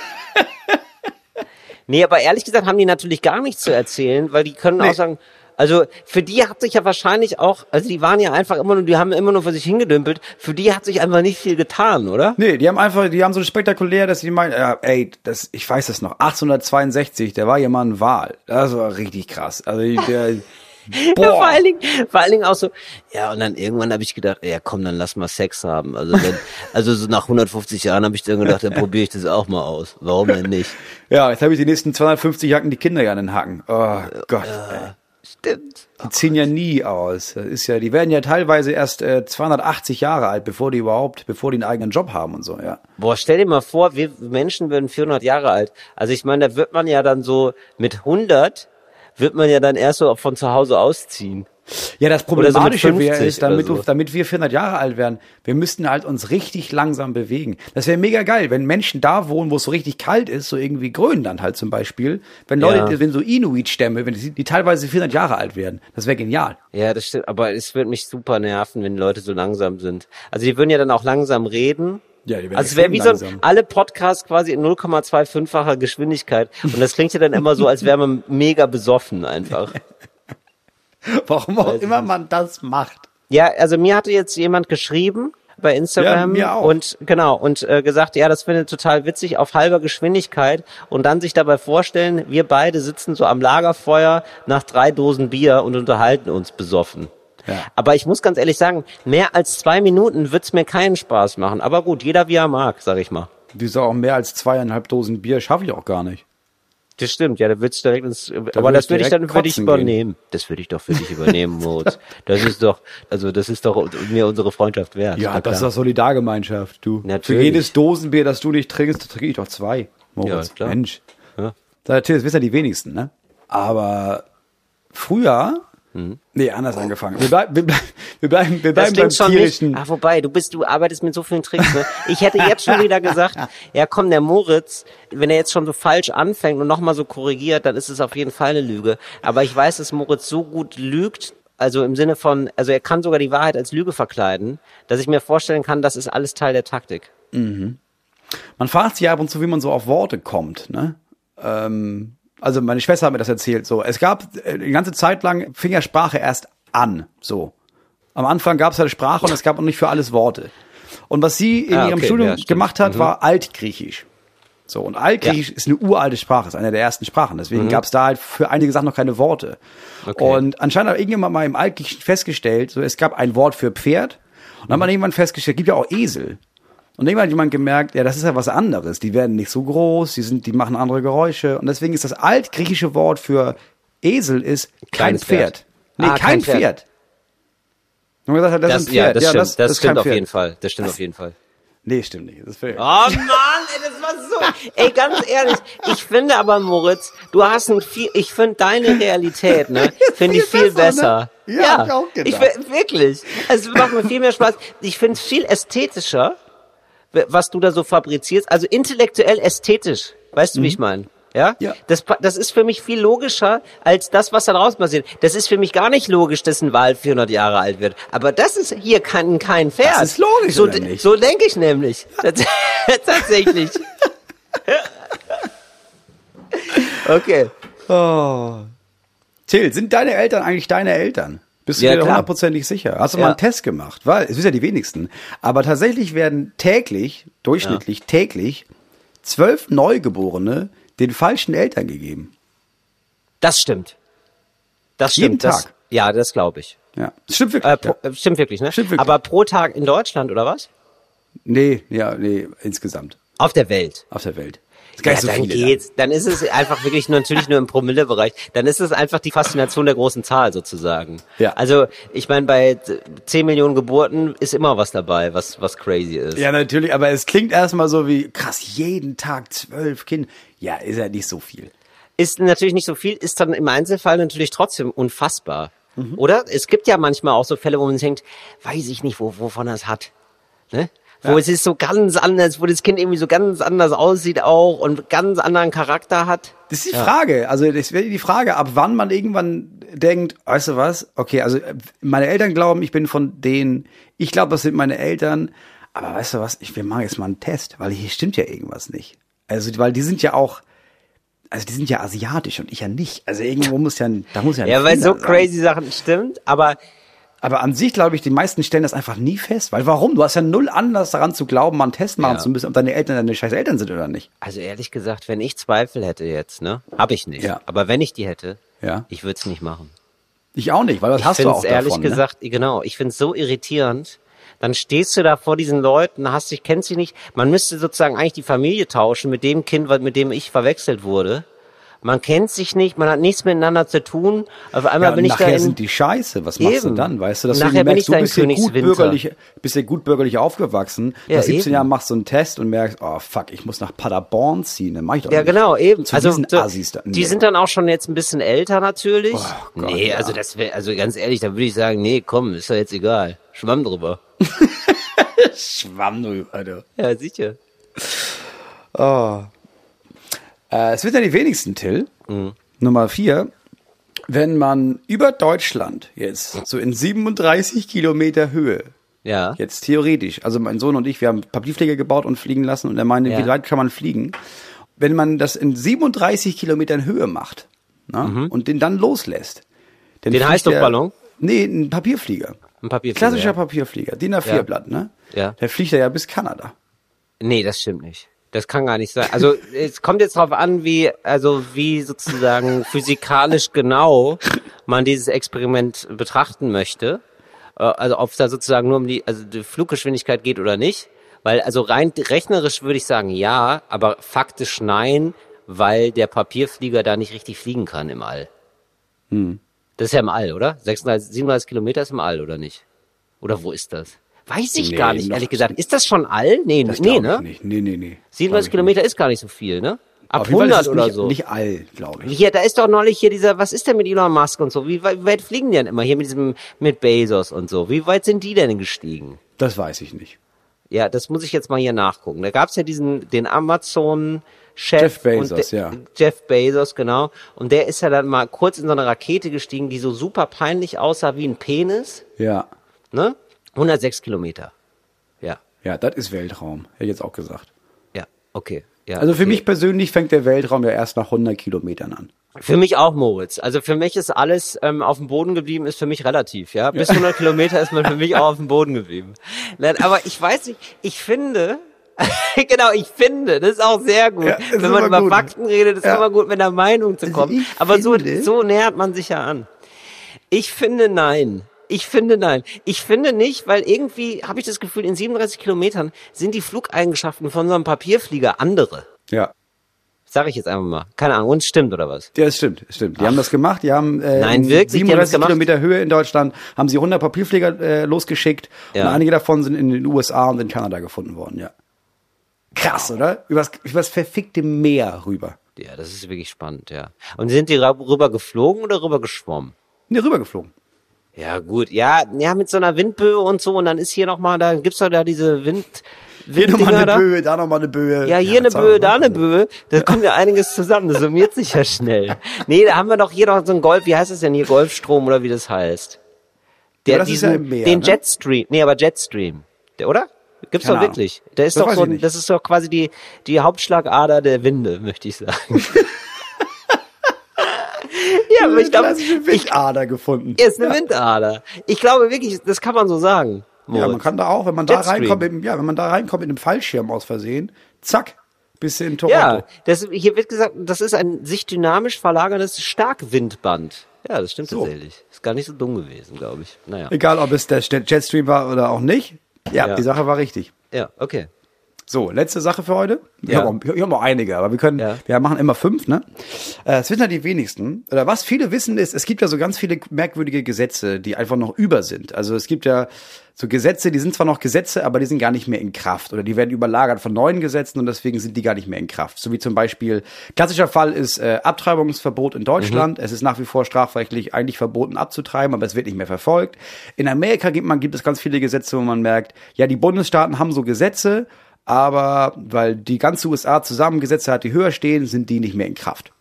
nee, aber ehrlich gesagt haben die natürlich gar nichts zu erzählen, weil die können Nee. auch sagen, also für die hat sich ja wahrscheinlich auch, also die waren ja einfach immer nur, die haben immer nur für sich hingedümpelt, für die hat sich einfach nicht viel getan, oder? Nee, die haben einfach, die haben so spektakulär, dass sie meinen, ja, ey, das, ich weiß das noch, 1862, da war ja mal ein Wal. Das war richtig krass. Also der, Ja, vor, allen Dingen, vor allen Dingen auch so, ja, und dann irgendwann habe ich gedacht, ja komm, dann lass mal Sex haben. Also wenn, also so nach 150 Jahren habe ich dann gedacht, dann probiere ich das auch mal aus. Warum denn nicht? Ja, jetzt habe ich die nächsten 250 Jacken die Kinder ja an den Hacken. Oh Gott. ey. Stimmt. Die ziehen ja nie aus. Das ist ja, die werden ja teilweise erst äh, 280 Jahre alt, bevor die überhaupt, bevor die einen eigenen Job haben und so, ja. Boah, stell dir mal vor, wir Menschen werden 400 Jahre alt. Also ich meine, da wird man ja dann so mit 100 wird man ja dann erst so von zu Hause ausziehen. Ja, das Oder so Problematische wäre 50 ist, damit, so. damit wir 400 Jahre alt werden, wir müssten halt uns richtig langsam bewegen. Das wäre mega geil, wenn Menschen da wohnen, wo es so richtig kalt ist, so irgendwie Grönland halt zum Beispiel. Wenn Leute, Ja. wenn so Inuit-Stämme, wenn die, die teilweise 400 Jahre alt werden, das wäre genial. Ja, das stimmt. Aber es wird mich super nerven, wenn Leute so langsam sind. Also die würden ja dann auch langsam reden. Ja, also es wäre wie so ein, langsam. alle Podcasts quasi in 0,25-facher Geschwindigkeit. Und das klingt ja dann immer so, als wäre man mega besoffen einfach. Warum auch immer man das macht. Ja, also mir hatte jetzt jemand geschrieben bei Instagram Ja, mir auch. und genau und äh, gesagt, ja, das findet total witzig auf halber Geschwindigkeit und dann sich dabei vorstellen, wir beide sitzen so am Lagerfeuer nach drei Dosen Bier und unterhalten uns besoffen. Ja. Aber ich muss ganz ehrlich sagen, mehr als zwei Minuten wird's mir keinen Spaß machen. Aber gut, jeder wie er mag, sag ich mal. Wieso auch mehr als zweieinhalb Dosen Bier schaffe ich auch gar nicht. Das stimmt, ja, da wird's direkt ins, aber würd das würde ich dann für dich übernehmen. Das würde ich doch für dich übernehmen, Moritz. Das ist doch, also das ist doch mir unsere Freundschaft wert. Ja, das ist doch Solidargemeinschaft, du. Für Natürlich. jedes Dosenbier, das du nicht trinkst, trinke ich doch zwei. Moritz, Ja, klar. Mensch. Ja. Da, Natürlich, das wissen ja die wenigsten, ne? Aber früher, Mhm. nee, anders angefangen. Wir, bleib, wir, bleib, wir bleiben, wir bleiben beim schon nicht. tierischen. Ah, wobei, du bist, du arbeitest mit so vielen Tricks. Ne? Ich hätte jetzt schon wieder gesagt, ja komm, der Moritz, wenn er jetzt schon so falsch anfängt und nochmal so korrigiert, dann ist es auf jeden Fall eine Lüge. Aber ich weiß, dass Moritz so gut lügt, also im Sinne von, also er kann sogar die Wahrheit als Lüge verkleiden, dass ich mir vorstellen kann, das ist alles Teil der Taktik. Man fragt sich ab und zu, wie man so auf Worte kommt, ne? Ähm, also meine Schwester hat mir das erzählt. So, es gab äh, die ganze Zeit lang fing ja Sprache erst an. So, am Anfang gab es halt Sprache und es gab noch nicht für alles Worte. Und was sie in Ah, ihrem okay, Studium ja, gemacht hat, Mhm. war Altgriechisch. So, und Altgriechisch ist eine uralte Sprache, ist eine der ersten Sprachen. Deswegen gab es da halt für einige Sachen noch keine Worte. Mhm. Okay. Und anscheinend hat irgendjemand mal im Altgriechischen festgestellt, so es gab ein Wort für Pferd. Und dann hat man irgendwann festgestellt, gibt ja auch Esel. Und irgendwann hat jemand gemerkt, ja, das ist ja was anderes. Die werden nicht so groß, die sind, die machen andere Geräusche. Und deswegen ist das altgriechische Wort für Esel ist kein Kleines Pferd. Pferd. Nee, Ah, kein, kein Pferd. Pferd. Und man gesagt, das, Das, ist ein ja, Pferd. das stimmt, das, ist stimmt kein auf Pferd. jeden Fall. Das stimmt auf jeden Fall. Nee, stimmt nicht. Das ist Pferd. Oh Mann, ey, das war so. Ey, ganz ehrlich, ich finde aber, Moritz, du hast ein viel, ich finde deine Realität, ne, finde ich viel besser. besser, ne? Ja, hab ich auch gedacht. Ich, find- wirklich. Es macht mir viel mehr Spaß. Ich finde es viel ästhetischer, was du da so fabrizierst. Also intellektuell ästhetisch. Weißt du, wie ich meine? Ja? Ja. Das, das ist für mich viel logischer als das, was da draußen passiert. Das ist für mich gar nicht logisch, dass ein Wal 400 Jahre alt wird. Aber das ist hier kein, kein Pferd. Das ist logisch, so? So denke ich nämlich. Tats- Tatsächlich. okay. Oh. Till, sind deine Eltern eigentlich deine Eltern? Bist du Ja, dir da klar. hundertprozentig sicher? Hast du Ja. mal einen Test gemacht? Weil, es sind ja die wenigsten. Aber tatsächlich werden täglich, durchschnittlich täglich, zwölf Neugeborene den falschen Eltern gegeben. Das stimmt. Das Jeden stimmt. Das, Tag. ja, das glaube ich. Ja. Das stimmt wirklich. Äh, pro, äh, stimmt wirklich, ne? Stimmt wirklich. Aber pro Tag in Deutschland oder was? Nee, ja, nee, insgesamt. Auf der Welt. Auf der Welt. Ja, dann geht's. Dann ist es einfach wirklich nur, natürlich nur im Promillebereich. Dann ist es einfach die Faszination der großen Zahl sozusagen. Ja. Also ich meine, bei 10 Millionen Geburten ist immer was dabei, was was crazy ist. Ja, natürlich, aber es klingt erstmal so wie, krass, jeden Tag zwölf Kinder. Ja, ist ja nicht so viel. Ist natürlich nicht so viel, ist dann im Einzelfall natürlich trotzdem unfassbar. Mhm. Oder? Es gibt ja manchmal auch so Fälle, wo man sich denkt, weiß ich nicht, wo, wovon er es hat. Ne? Wo Ja. es ist so ganz anders, wo das Kind irgendwie so ganz anders aussieht auch und ganz anderen Charakter hat. Das ist die Frage. Also das wäre die Frage, ab wann man irgendwann denkt, weißt du was? Okay, also meine Eltern glauben, ich bin von denen. Ich glaube, das sind meine Eltern. Aber weißt du was? Ich wir machen jetzt mal einen Test, weil hier stimmt ja irgendwas nicht. Also weil die sind ja auch, also die sind ja asiatisch und ich ja nicht. Also irgendwo muss ja, ein- da muss ja. Ja, weil so sein. crazy Sachen stimmt, aber Aber an sich glaube ich, die meisten stellen das einfach nie fest. Weil warum? Du hast ja null Anlass daran zu glauben, mal einen Test machen Ja. zu müssen, ob deine Eltern deine scheiß Eltern sind oder nicht. also ehrlich gesagt, wenn ich Zweifel hätte jetzt, ne? Hab ich nicht. Ja. Aber wenn ich die hätte, Ja. ich würde es nicht machen. Ich auch nicht, weil das Ich hast du auch ehrlich davon, ne? gesagt, genau, ich finde es so irritierend. Dann stehst du da vor diesen Leuten, hast dich, kennst sie nicht. Man müsste sozusagen eigentlich die Familie tauschen mit dem Kind, mit dem ich verwechselt wurde. Man kennt sich nicht, man hat nichts miteinander zu tun. Auf einmal Ja, bin ich da nachher in, sind die scheiße. Was machst du Eben. dann? Weißt du, dass Nachher du bin merkst, du bist hier gut bürgerlich, bist hier gut bürgerlich aufgewachsen. Ja, Nach 17 eben. Jahren machst du einen Test und merkst, oh fuck, ich muss nach Paderborn ziehen. Dann mach ich doch Ja, nicht. genau, eben. Zu also diesen so, Assis da. die Nee. sind dann auch schon jetzt ein bisschen älter natürlich. Oh Gott, nee, ja. also das wäre, also ganz ehrlich, da würde ich sagen, nee, komm, ist doch jetzt egal. Schwamm drüber. Schwamm drüber, Alter. Ja, sicher. Oh. Äh, es wird ja die wenigsten, Till. Mhm. Nummer vier. Wenn man über Deutschland jetzt so in 37 Kilometer Höhe Ja. Jetzt theoretisch. Also mein Sohn und ich, wir haben Papierflieger gebaut und fliegen lassen und er meinte, Ja. wie weit kann man fliegen? Wenn man das in 37 Kilometern Höhe macht ne, und den dann loslässt. dann Mhm. Den fliegt Heißluftballon? Nee, ein Papierflieger. Ein Papierflieger, Klassischer ja. Papierflieger, DIN A4 Ja. Blatt, ne? Ja. Der fliegt er ja bis Kanada. Nee, das stimmt nicht. Das kann gar nicht sein. Also es kommt jetzt darauf an, wie also wie sozusagen physikalisch genau man dieses Experiment betrachten möchte. Äh, Also ob es da sozusagen nur um die also die Fluggeschwindigkeit geht oder nicht. Weil also rein rechnerisch würde ich sagen ja, aber faktisch nein, weil der Papierflieger da nicht richtig fliegen kann im All. Das ist ja im All, oder? 36, 37 Kilometer ist im All, oder nicht? Oder wo ist das? Weiß ich Nee, gar nicht, ehrlich gesagt. Ist das schon All? Nee, Das nee, ne? ich nicht. Nee, nee, nee. 37 Glaub ich Kilometer ist gar nicht so viel, ne? Ab Auf jeden Fall ist 100 es oder nicht, so. Nicht all, glaube ich. Hier, da ist doch neulich hier dieser, was ist denn mit Elon Musk und so? Wie weit, wie weit fliegen die denn immer hier mit diesem, mit Bezos und so? Wie weit sind die denn gestiegen? Das weiß ich nicht. Ja, das muss ich jetzt mal hier nachgucken. Da gab's ja diesen, den Amazon-Chef. Jeff Bezos, ja. Jeff Bezos, genau. Und der ist ja dann mal kurz in so eine Rakete gestiegen, die so super peinlich aussah wie ein Penis, Ja. ne? 106 Kilometer. Ja, Ja, das ist Weltraum. Hätte ich jetzt auch gesagt. ja, okay. Ja, Also für okay. mich persönlich fängt der Weltraum ja erst nach 100 Kilometern an. Für mich auch, Moritz. Also für mich ist alles ähm, auf dem Boden geblieben, ist für mich relativ, ja. Bis 100 Kilometer ist man für mich auch auf dem Boden geblieben. Nein, aber ich weiß nicht, ich finde, genau, ich finde, das ist auch sehr gut. Ja, Wenn man über gut. Fakten redet, ist Ja. immer gut, mit einer Meinung zu Also kommen. ich Aber so, finde- so nähert man sich ja an. Ich finde nein. Ich finde nein. Ich finde nicht, weil irgendwie habe ich das Gefühl, in 37 Kilometern sind die Flugeigenschaften von so einem Papierflieger andere. Ja. Sag ich jetzt einfach mal. Keine Ahnung, und stimmt oder was? Ja, das stimmt, das stimmt. Die haben das gemacht. Die haben äh, Nein, in wirklich, die haben das 37 gemacht? Kilometer Höhe in Deutschland haben sie 100 Papierflieger äh, losgeschickt Ja. und einige davon sind in den USA und in Kanada gefunden worden. Ja. Krass, oder? Übers, übers verfickte Meer rüber. Ja, das ist wirklich spannend, ja. Und sind die rüber geflogen oder rüber geschwommen? Ne, rübergeflogen. Ja, gut. Ja, ja, mit so einer Windböe und so. Und dann ist hier nochmal, da gibt's doch da diese Wind, Hier nochmal eine da. Böe, da nochmal eine Böe. Ja, hier eine zack, Böe, da eine Böe. Da kommt ja einiges zusammen. Das summiert sich ja schnell. Nee, da haben wir doch hier noch so ein Golf, wie heißt das denn hier? Golfstrom oder wie das heißt? Der, Ja, das ist ja im Meer, den ne? Jetstream. Nee, aber Jetstream. Der, oder? Gibt's Keine doch wirklich. Der ist Das doch so, das ist doch quasi die, die Hauptschlagader der Winde, möchte ich sagen. ja, aber ich glaube, Windader gefunden. ist eine Windader. Ich glaube wirklich, das kann man so sagen. Ja, man kann da auch, wenn man da Jetstream. reinkommt, mit, dem- ja, wenn man da reinkommt mit einem Fallschirm aus Versehen, zack, bis in Toronto. Ja, das, hier wird gesagt, das ist ein sich dynamisch verlagerndes Starkwindband. Ja, das stimmt So. tatsächlich. Ist gar nicht so dumm gewesen, glaube ich. Naja. Egal, ob es der Jetstream war oder auch nicht. Ja, Ja. die Sache war richtig. Ja, okay. So, letzte Sache für heute. Ich Ja. habe auch, ich hab auch einige, aber wir können, Ja. wir machen immer fünf, ne? Äh, Es wissen ja die wenigsten. Oder was viele wissen ist, es gibt ja so ganz viele merkwürdige Gesetze, die einfach noch über sind. Also es gibt ja so Gesetze, die sind zwar noch Gesetze, aber die sind gar nicht mehr in Kraft. Oder die werden überlagert von neuen Gesetzen und deswegen sind die gar nicht mehr in Kraft. So wie zum Beispiel, klassischer Fall ist äh, Abtreibungsverbot in Deutschland. Es ist nach wie vor strafrechtlich eigentlich verboten abzutreiben, aber es wird nicht mehr verfolgt. In Amerika gibt, man, gibt es ganz viele Gesetze, wo man merkt, ja, die Bundesstaaten haben so Gesetze, aber weil die ganze USA zusammen Gesetze hat, die höher stehen, sind die nicht mehr in Kraft.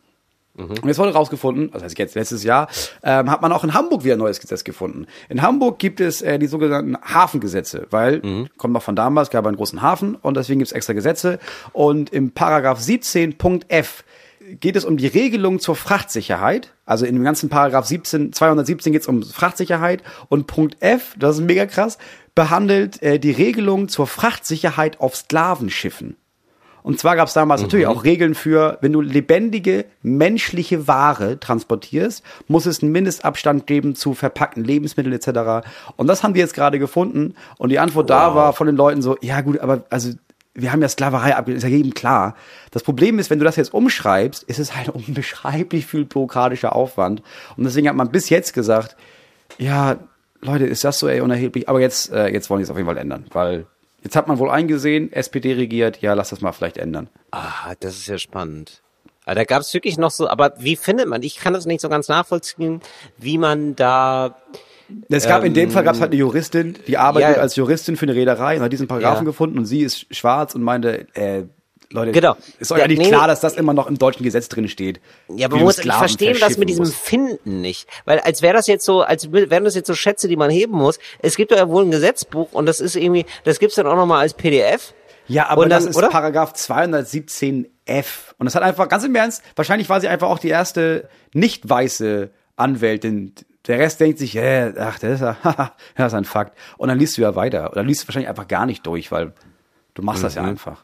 Und jetzt wurde rausgefunden, das heißt jetzt letztes Jahr, ähm, hat man auch in Hamburg wieder ein neues Gesetz gefunden. In Hamburg gibt es äh, die sogenannten Hafengesetze, weil, kommt noch von damals, gab einen großen Hafen und deswegen gibt es extra Gesetze. Und im Paragraph 17.f geht es um die Regelung zur Frachtsicherheit. Also in dem ganzen Paragraph 17, 217 geht es um Frachtsicherheit. Und Punkt F, das ist mega krass, behandelt äh, die Regelung zur Frachtsicherheit auf Sklavenschiffen. Und zwar gab es damals natürlich auch Regeln für, wenn du lebendige menschliche Ware transportierst, muss es einen Mindestabstand geben zu verpackten Lebensmitteln etc. Und das haben die jetzt gerade gefunden. Und die Antwort da war von den Leuten so, ja gut, aber also wir haben ja Sklaverei abgelehnt, ist ja jedem klar. Das Problem ist, wenn du das jetzt umschreibst, ist es halt unbeschreiblich viel bürokratischer Aufwand. Und deswegen hat man bis jetzt gesagt, ja, Leute, ist das so ey, unerheblich? Aber jetzt, äh, jetzt wollen die es auf jeden Fall ändern, weil jetzt hat man wohl eingesehen, SPD regiert, ja, lass das mal vielleicht ändern. Ah, das ist ja spannend. Aber da gab es wirklich noch so, aber wie findet man, ich kann das nicht so ganz nachvollziehen, wie man da, Es gab in dem Fall gab es halt eine Juristin, die arbeitet Ähm, Ja. als Juristin für eine Reederei und hat diesen Paragraphen Ja. gefunden und sie ist schwarz und meinte, äh, Leute, Genau. ist euch Ja, eigentlich nee, klar, dass das immer noch im deutschen Gesetz drin steht. ja, aber man muss, ich verstehe das mit diesem musst. Finden nicht. Weil als wäre das jetzt so, als wären das jetzt so Schätze, die man heben muss. Es gibt ja wohl ein Gesetzbuch und das ist irgendwie, das gibt's dann auch nochmal als PDF. Ja, aber dann, das ist oder? Paragraph 217f. Und das hat einfach, ganz im Ernst, wahrscheinlich war sie einfach auch die erste nicht weiße Anwältin. Der Rest denkt sich, ja, ach, das ist ja, das ist ein Fakt. Und dann liest du ja weiter. Oder liest du wahrscheinlich einfach gar nicht durch, weil du machst Mhm. das ja einfach.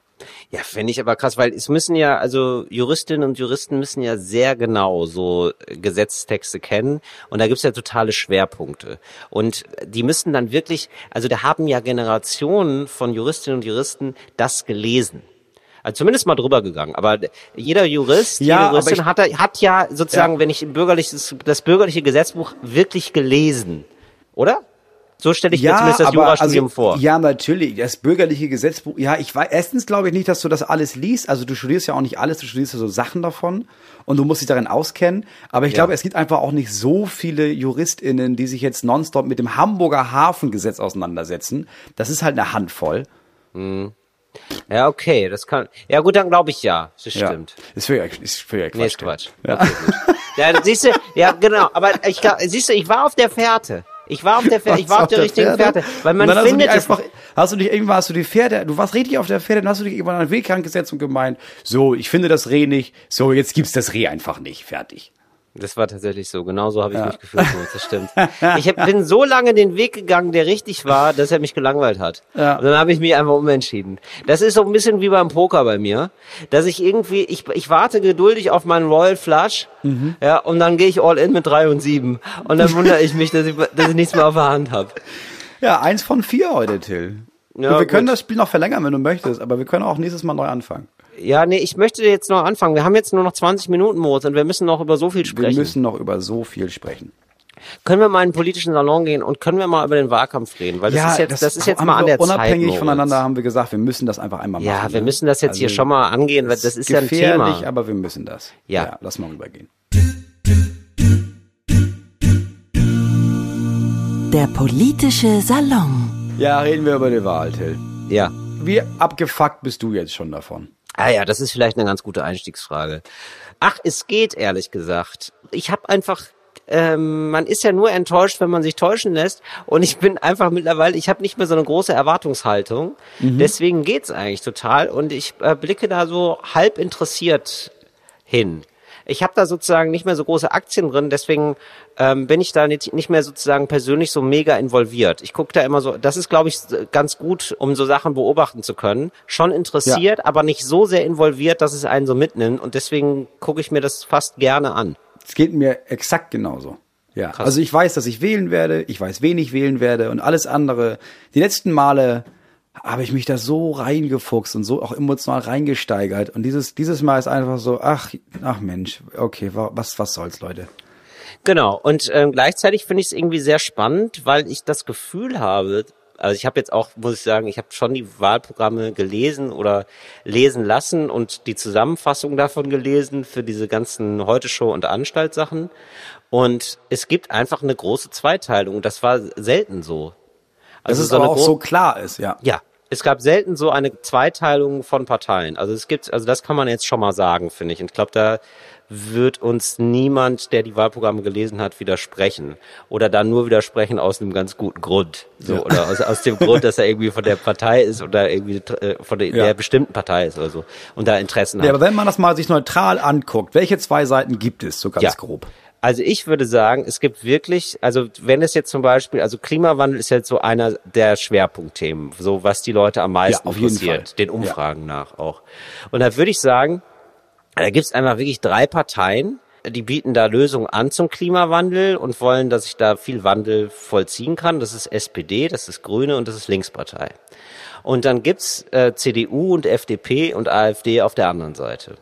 Ja, finde ich aber krass, weil es müssen ja, also Juristinnen und Juristen müssen ja sehr genau so äh, Gesetzestexte kennen und da gibt's ja totale Schwerpunkte. Und die müssen dann wirklich, also da haben ja Generationen von Juristinnen und Juristen das gelesen. Also zumindest mal drüber gegangen. Aber jeder Jurist, Ja, jede Juristin ich- hat, hat ja sozusagen, Ja. wenn ich bürgerliches, das bürgerliche Gesetzbuch wirklich gelesen. Oder? So stelle ich mir zumindest das Jurastudium vor. also, Ja, natürlich. Das bürgerliche Gesetzbuch. Ja, ich weiß, erstens glaube ich nicht, dass du das alles liest. Also du studierst ja auch nicht alles, du studierst ja so Sachen davon und du musst dich darin auskennen. Aber ich Ja. glaube, es gibt einfach auch nicht so viele JuristInnen, die sich jetzt nonstop mit dem Hamburger Hafengesetz auseinandersetzen. Das ist halt eine Handvoll. Ja, okay, das kann. Ja, gut, dann glaube ich ja. Das Ja. stimmt. Ist für ist für Quatsch. Nee, ist Quatsch. Ja. Okay. Ja, siehst du, ja, genau. Aber ich siehst du, ich war auf der Fährte. Ich war auf der Fährte, ich war auf der, richtigen Fährte. Weil man findet hast einfach, hast du dich irgendwann hast du die Pferde, du warst richtig auf der Pferde, dann hast du dich irgendwann an den Weg gesetzt und gemeint, so, ich finde das Reh nicht, so, jetzt gibt's das Reh einfach nicht, fertig. Das war tatsächlich so. Genau so habe ich mich gefühlt. Das stimmt. Ich hab, bin so lange den Weg gegangen, der richtig war, dass er mich gelangweilt hat. Ja. Und dann habe ich mich einfach umentschieden. Das ist so ein bisschen wie beim Poker bei mir, dass ich irgendwie, ich, ich warte geduldig auf meinen Royal Flush, Mhm. ja, und dann gehe ich all in mit drei und sieben. Und dann wundere ich mich, dass ich, dass ich nichts mehr auf der Hand habe. Ja, eins von vier heute, Till. Ja, wir können gut. das Spiel noch verlängern, wenn du möchtest, aber wir können auch nächstes Mal neu anfangen. Ja, nee, ich möchte jetzt noch anfangen. Wir haben jetzt nur noch 20 Minuten, Moritz, und wir müssen noch über so viel Wir sprechen. müssen noch über so viel sprechen. Können wir mal in den politischen Salon gehen und können wir mal über den Wahlkampf reden? Weil das ist jetzt, das, ist jetzt mal an wir der Zeit. Unabhängig voneinander haben wir gesagt, wir müssen das einfach einmal machen. Ja, wir ne? müssen das jetzt hier Also, schon mal angehen, weil das ist ja ein gefährlich, Thema. aber wir müssen das. Ja. lass mal rübergehen. Der politische Salon. Ja, reden wir über die Wahl, Till. Ja. Wie abgefuckt bist du jetzt schon davon? Ah ja, das ist vielleicht eine ganz gute Einstiegsfrage. Ach, es geht, ehrlich gesagt. Ich habe einfach, ähm, man ist ja nur enttäuscht, wenn man sich täuschen lässt. Und ich bin einfach mittlerweile, ich habe nicht mehr so eine große Erwartungshaltung. Deswegen geht's eigentlich total. Und ich äh, blicke da so halb interessiert hin. Ich habe da sozusagen nicht mehr so große Aktien drin, deswegen ähm, bin ich da nicht, nicht mehr sozusagen persönlich so mega involviert. Ich gucke da immer so, das ist, glaube ich, ganz gut, um so Sachen beobachten zu können. Schon interessiert, aber nicht so sehr involviert, dass es einen so mitnimmt. Und deswegen gucke ich mir das fast gerne an. Es geht mir exakt genauso. Ja, also ich weiß, dass ich wählen werde, ich weiß, wen ich wählen werde und alles andere. Die letzten Male habe ich mich da so reingefuchst und so auch emotional reingesteigert und dieses dieses Mal ist einfach so, ach, ach Mensch, okay, wa- was was soll's, Leute. Genau. Und ähm, gleichzeitig finde ich es irgendwie sehr spannend, weil ich das Gefühl habe, also ich habe jetzt auch, muss ich sagen, ich habe schon die Wahlprogramme gelesen oder lesen lassen und die Zusammenfassung davon gelesen für diese ganzen Heute-Show- und Anstaltsachen. Und es gibt einfach eine große Zweiteilung. Das war selten so. Dass Also es so aber auch gro- so klar ist, ja. ja, es gab selten so eine Zweiteilung von Parteien. Also es gibt, also das kann man jetzt schon mal sagen, finde ich. Und ich glaube, da wird uns niemand, der die Wahlprogramme gelesen hat, widersprechen. Oder dann nur widersprechen aus einem ganz guten Grund. So, Ja. Oder aus, aus dem Grund, dass er irgendwie von der Partei ist oder irgendwie äh, von der, Ja. der bestimmten Partei ist oder so. Und da Interessen Ja, hat. aber wenn man das mal sich neutral anguckt, welche zwei Seiten gibt es, so ganz Ja. grob? Also ich würde sagen, es gibt wirklich, also wenn es jetzt zum Beispiel, also Klimawandel ist jetzt so einer der Schwerpunktthemen, so was die Leute am meisten Ja, interessiert, den Umfragen nach auch. Und da würde ich sagen, da gibt es einfach wirklich drei Parteien, die bieten da Lösungen an zum Klimawandel und wollen, dass sich da viel Wandel vollziehen kann. Das ist SPD, das ist Grüne und das ist Linkspartei. Und dann gibt's äh, CDU und FDP und AfD auf der anderen Seite.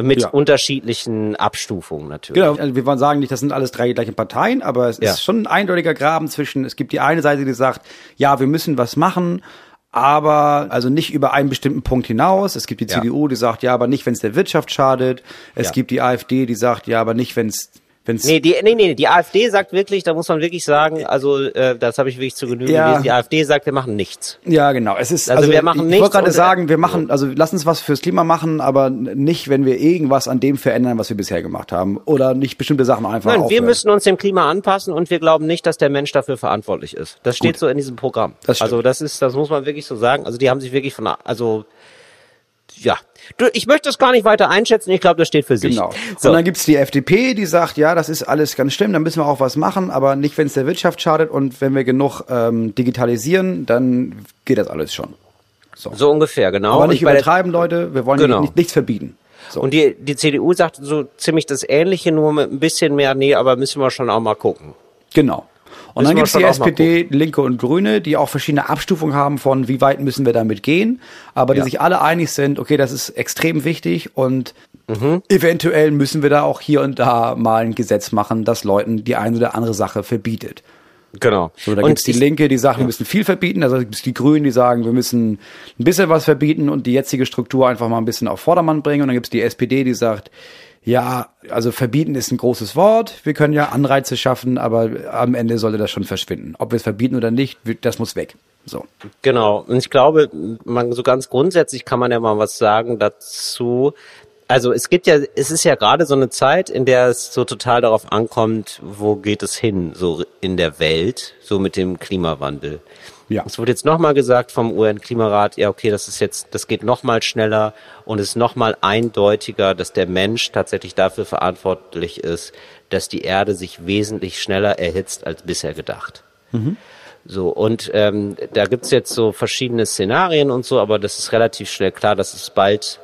Mit Ja. unterschiedlichen Abstufungen natürlich. Genau, also wir wollen sagen nicht, das sind alles drei gleiche Parteien, aber es Ja. ist schon ein eindeutiger Graben zwischen, es gibt die eine Seite, die sagt, ja, wir müssen was machen, aber also nicht über einen bestimmten Punkt hinaus. Es gibt die Ja. CDU, die sagt, ja, aber nicht, wenn es der Wirtschaft schadet. Es gibt die AfD, die sagt, ja, aber nicht, wenn es wenn's Nee, die, nee, nee, die AfD sagt wirklich, da muss man wirklich sagen, also äh, das habe ich wirklich zu Genüge Ja. gelesen, die AfD sagt, wir machen nichts. Ja, genau. Es ist Also wir machen ich, ich nichts wollte gerade äh, sagen, wir machen also lass uns was fürs Klima machen, aber nicht, wenn wir irgendwas an dem verändern, was wir bisher gemacht haben oder nicht bestimmte Sachen einfach Nein, wir aufhören. müssen uns dem Klima anpassen und wir glauben nicht, dass der Mensch dafür verantwortlich ist. Das steht Gut. so in diesem Programm. Das also das ist, das muss man wirklich so sagen. Also die haben sich wirklich von, also ja, du, ich möchte das gar nicht weiter einschätzen. Ich glaube, das steht für sich. Genau. So. Und dann gibt's die FDP, die sagt, ja, das ist alles ganz schlimm, da müssen wir auch was machen, aber nicht, wenn es der Wirtschaft schadet und wenn wir genug ähm, digitalisieren, dann geht das alles schon. So. so ungefähr, genau. aber nicht übertreiben, Leute, wir wollen Genau. nicht, nichts verbieten. So. Und die, die CDU sagt so ziemlich das Ähnliche, nur mit ein bisschen mehr, nee, aber müssen wir schon auch mal gucken. Genau. Und dann wir gibt's die SPD, Linke und Grüne, die auch verschiedene Abstufungen haben von, wie weit müssen wir damit gehen, aber die Ja. sich alle einig sind, okay, das ist extrem wichtig und Mhm. eventuell müssen wir da auch hier und da mal ein Gesetz machen, das Leuten die eine oder andere Sache verbietet. Genau. So, da Und gibt's die Linke, die sagt, wir müssen viel verbieten. Also gibt's die Grünen, die sagen, wir müssen ein bisschen was verbieten und die jetzige Struktur einfach mal ein bisschen auf Vordermann bringen. Und dann gibt's die SPD, die sagt, ja, also verbieten ist ein großes Wort. Wir können ja Anreize schaffen, aber am Ende sollte das schon verschwinden. Ob wir es verbieten oder nicht, das muss weg. So. Genau. Und ich glaube, man, so ganz grundsätzlich kann man ja mal was sagen dazu. Also es gibt ja, es ist ja gerade so eine Zeit, in der es so total darauf ankommt, wo geht es hin, so in der Welt, so mit dem Klimawandel. Ja. Es wurde jetzt nochmal gesagt vom UN-Klimarat, ja okay, das ist jetzt, das geht nochmal schneller und es ist nochmal eindeutiger, dass der Mensch tatsächlich dafür verantwortlich ist, dass die Erde sich wesentlich schneller erhitzt als bisher gedacht. So, und ähm, da gibt's jetzt so verschiedene Szenarien und so, aber das ist relativ schnell klar, dass es bald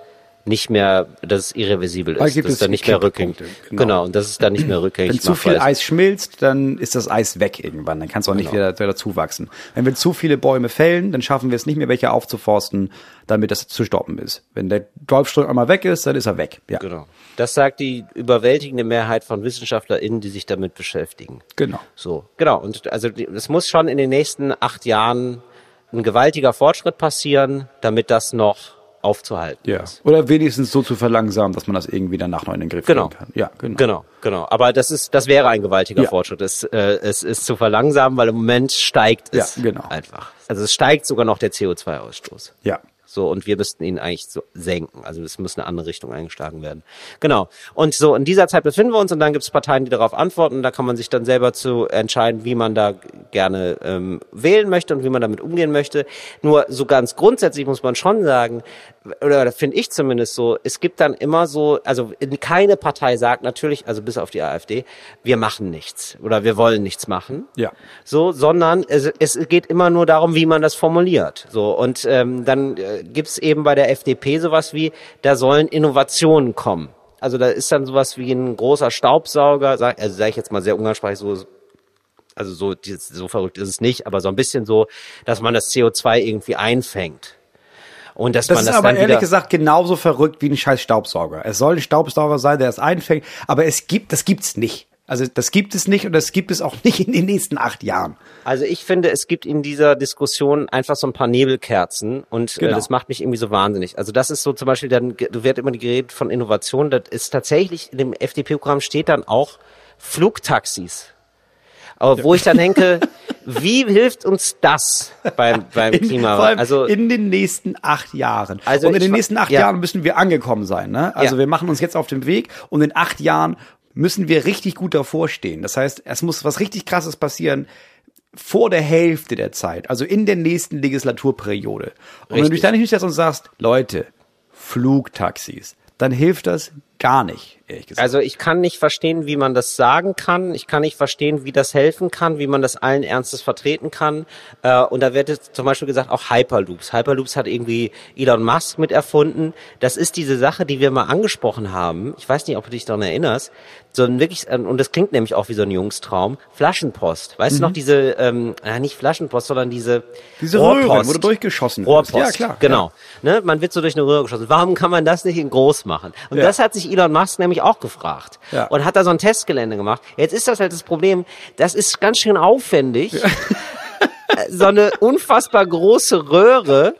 nicht mehr, dass es irreversibel Da ist, gibt dass es dann nicht mehr rückgängig. Kipppunkte, Genau. genau. und dass es dann nicht mehr rückgängig Wenn zu viel ist. Eis schmilzt, dann ist das Eis weg irgendwann. Dann kann es auch nicht Genau. wieder, wieder zuwachsen. Wenn wir zu viele Bäume fällen, dann schaffen wir es nicht mehr, welche aufzuforsten, damit das zu stoppen ist. Wenn der Golfstrom einmal weg ist, dann ist er weg. Ja, Genau. Das sagt die überwältigende Mehrheit von WissenschaftlerInnen, die sich damit beschäftigen. genau. So, genau. Und also es muss schon in den nächsten acht Jahren ein gewaltiger Fortschritt passieren, damit das noch aufzuhalten Ja. ist. Oder wenigstens so zu verlangsamen, dass man das irgendwie danach noch in den Griff Genau. kriegen kann. Ja, genau. Genau, genau. Aber das ist, das wäre ein gewaltiger Ja. Fortschritt. Es, äh, es ist zu verlangsamen, weil im Moment steigt es Ja, genau. einfach. Also es steigt sogar noch der CO2-Ausstoß. Ja. So, und wir müssten ihn eigentlich so senken. Also es muss eine andere Richtung eingeschlagen werden. Genau. Und so in dieser Zeit befinden wir uns und dann gibt es Parteien, die darauf antworten. Da kann man sich dann selber zu entscheiden, wie man da gerne ähm, wählen möchte und wie man damit umgehen möchte. Nur so ganz grundsätzlich muss man schon sagen, oder finde ich zumindest so, es gibt dann immer so, also keine Partei sagt natürlich, also bis auf die AfD, wir machen nichts oder wir wollen nichts machen Ja. so, sondern es, es geht immer nur darum, wie man das formuliert. So und ähm, dann äh, gibt's eben bei der FDP sowas wie, da sollen Innovationen kommen. Also da ist dann sowas wie ein großer Staubsauger, sag, also sage ich jetzt mal sehr umgangssprachlich so. Also so, so verrückt ist es nicht, aber so ein bisschen so, dass man das CO2 irgendwie einfängt. Und dass Das man ist das aber dann ehrlich gesagt genauso verrückt wie ein scheiß Staubsauger. Es soll ein Staubsauger sein, der es einfängt, aber es gibt, das gibt's nicht. Also das gibt es nicht und das gibt es auch nicht in den nächsten acht Jahren. Also ich finde, es gibt in dieser Diskussion einfach so ein paar Nebelkerzen und äh, Genau. das macht mich irgendwie so wahnsinnig. Also das ist so zum Beispiel, dann du wird immer geredet von Innovation. Das ist tatsächlich in dem FDP-Programm steht dann auch Flugtaxis. Aber wo ich dann denke, wie hilft uns das beim, beim In, allem Also in den nächsten acht Jahren. Also und in den nächsten acht ja. Jahren müssen wir angekommen sein. Ne? Also Ja. wir machen uns jetzt auf den Weg und in acht Jahren müssen wir richtig gut davor stehen. Das heißt, es muss was richtig Krasses passieren vor der Hälfte der Zeit, also in der nächsten Legislaturperiode. Und wenn du dich dann nicht hinstellst und sagst, Leute, Flugtaxis, dann hilft das gar nicht. Ehrlich gesagt. Also ich kann nicht verstehen, wie man das sagen kann. Ich kann nicht verstehen, wie das helfen kann, wie man das allen Ernstes vertreten kann. Äh, und da wird jetzt zum Beispiel gesagt, auch Hyperloops. Hyperloops hat irgendwie Elon Musk mit erfunden. Das ist diese Sache, die wir mal angesprochen haben. Ich weiß nicht, ob du dich daran erinnerst. So ein wirklich, äh, und das klingt nämlich auch wie so ein Jungstraum. Flaschenpost. Weißt du noch diese, ähm, äh, nicht Flaschenpost, sondern diese, Diese Röhren, wo du durchgeschossen wirst. Rohrpost. Ja, klar. Genau. Ne, man wird so durch eine Röhre geschossen. Warum kann man das nicht in groß machen? Und Ja. das hat sich Elon Musk nämlich auch gefragt. Ja. Und hat da so ein Testgelände gemacht. Jetzt ist das halt das Problem, das ist ganz schön aufwendig. so eine unfassbar große Röhre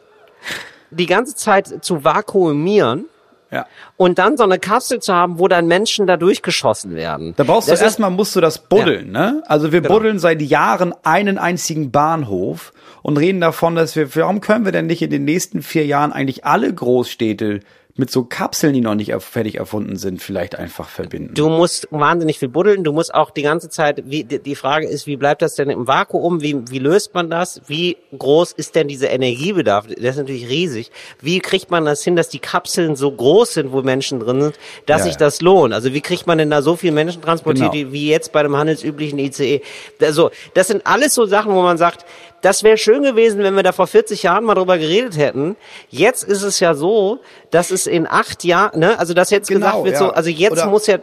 die ganze Zeit zu vakuumieren Ja. und dann so eine Kapsel zu haben, wo dann Menschen da durchgeschossen werden. Da brauchst Das du erstmal musst du das buddeln, ne? Also wir Genau. buddeln seit Jahren einen einzigen Bahnhof und reden davon, dass wir, warum können wir denn nicht in den nächsten vier Jahren eigentlich alle Großstädte mit so Kapseln, die noch nicht fertig erfunden sind, vielleicht einfach verbinden? Du musst wahnsinnig viel buddeln. Du musst auch die ganze Zeit, wie, die Frage ist, wie bleibt das denn im Vakuum? Wie, wie löst man das? Wie groß ist denn dieser Energiebedarf? Der ist natürlich riesig. Wie kriegt man das hin, dass die Kapseln so groß sind, wo Menschen drin sind, dass Ja, sich das lohnt? Also wie kriegt man denn da so viele Menschen transportiert, Genau. wie, wie jetzt bei dem handelsüblichen ICE? Also, das sind alles so Sachen, wo man sagt, das wäre schön gewesen, wenn wir da vor 40 Jahren mal drüber geredet hätten. Jetzt ist es ja so, dass es in acht Jahren, ne, also dass jetzt Genau, gesagt wird, ja. so, also jetzt Oder- muss ja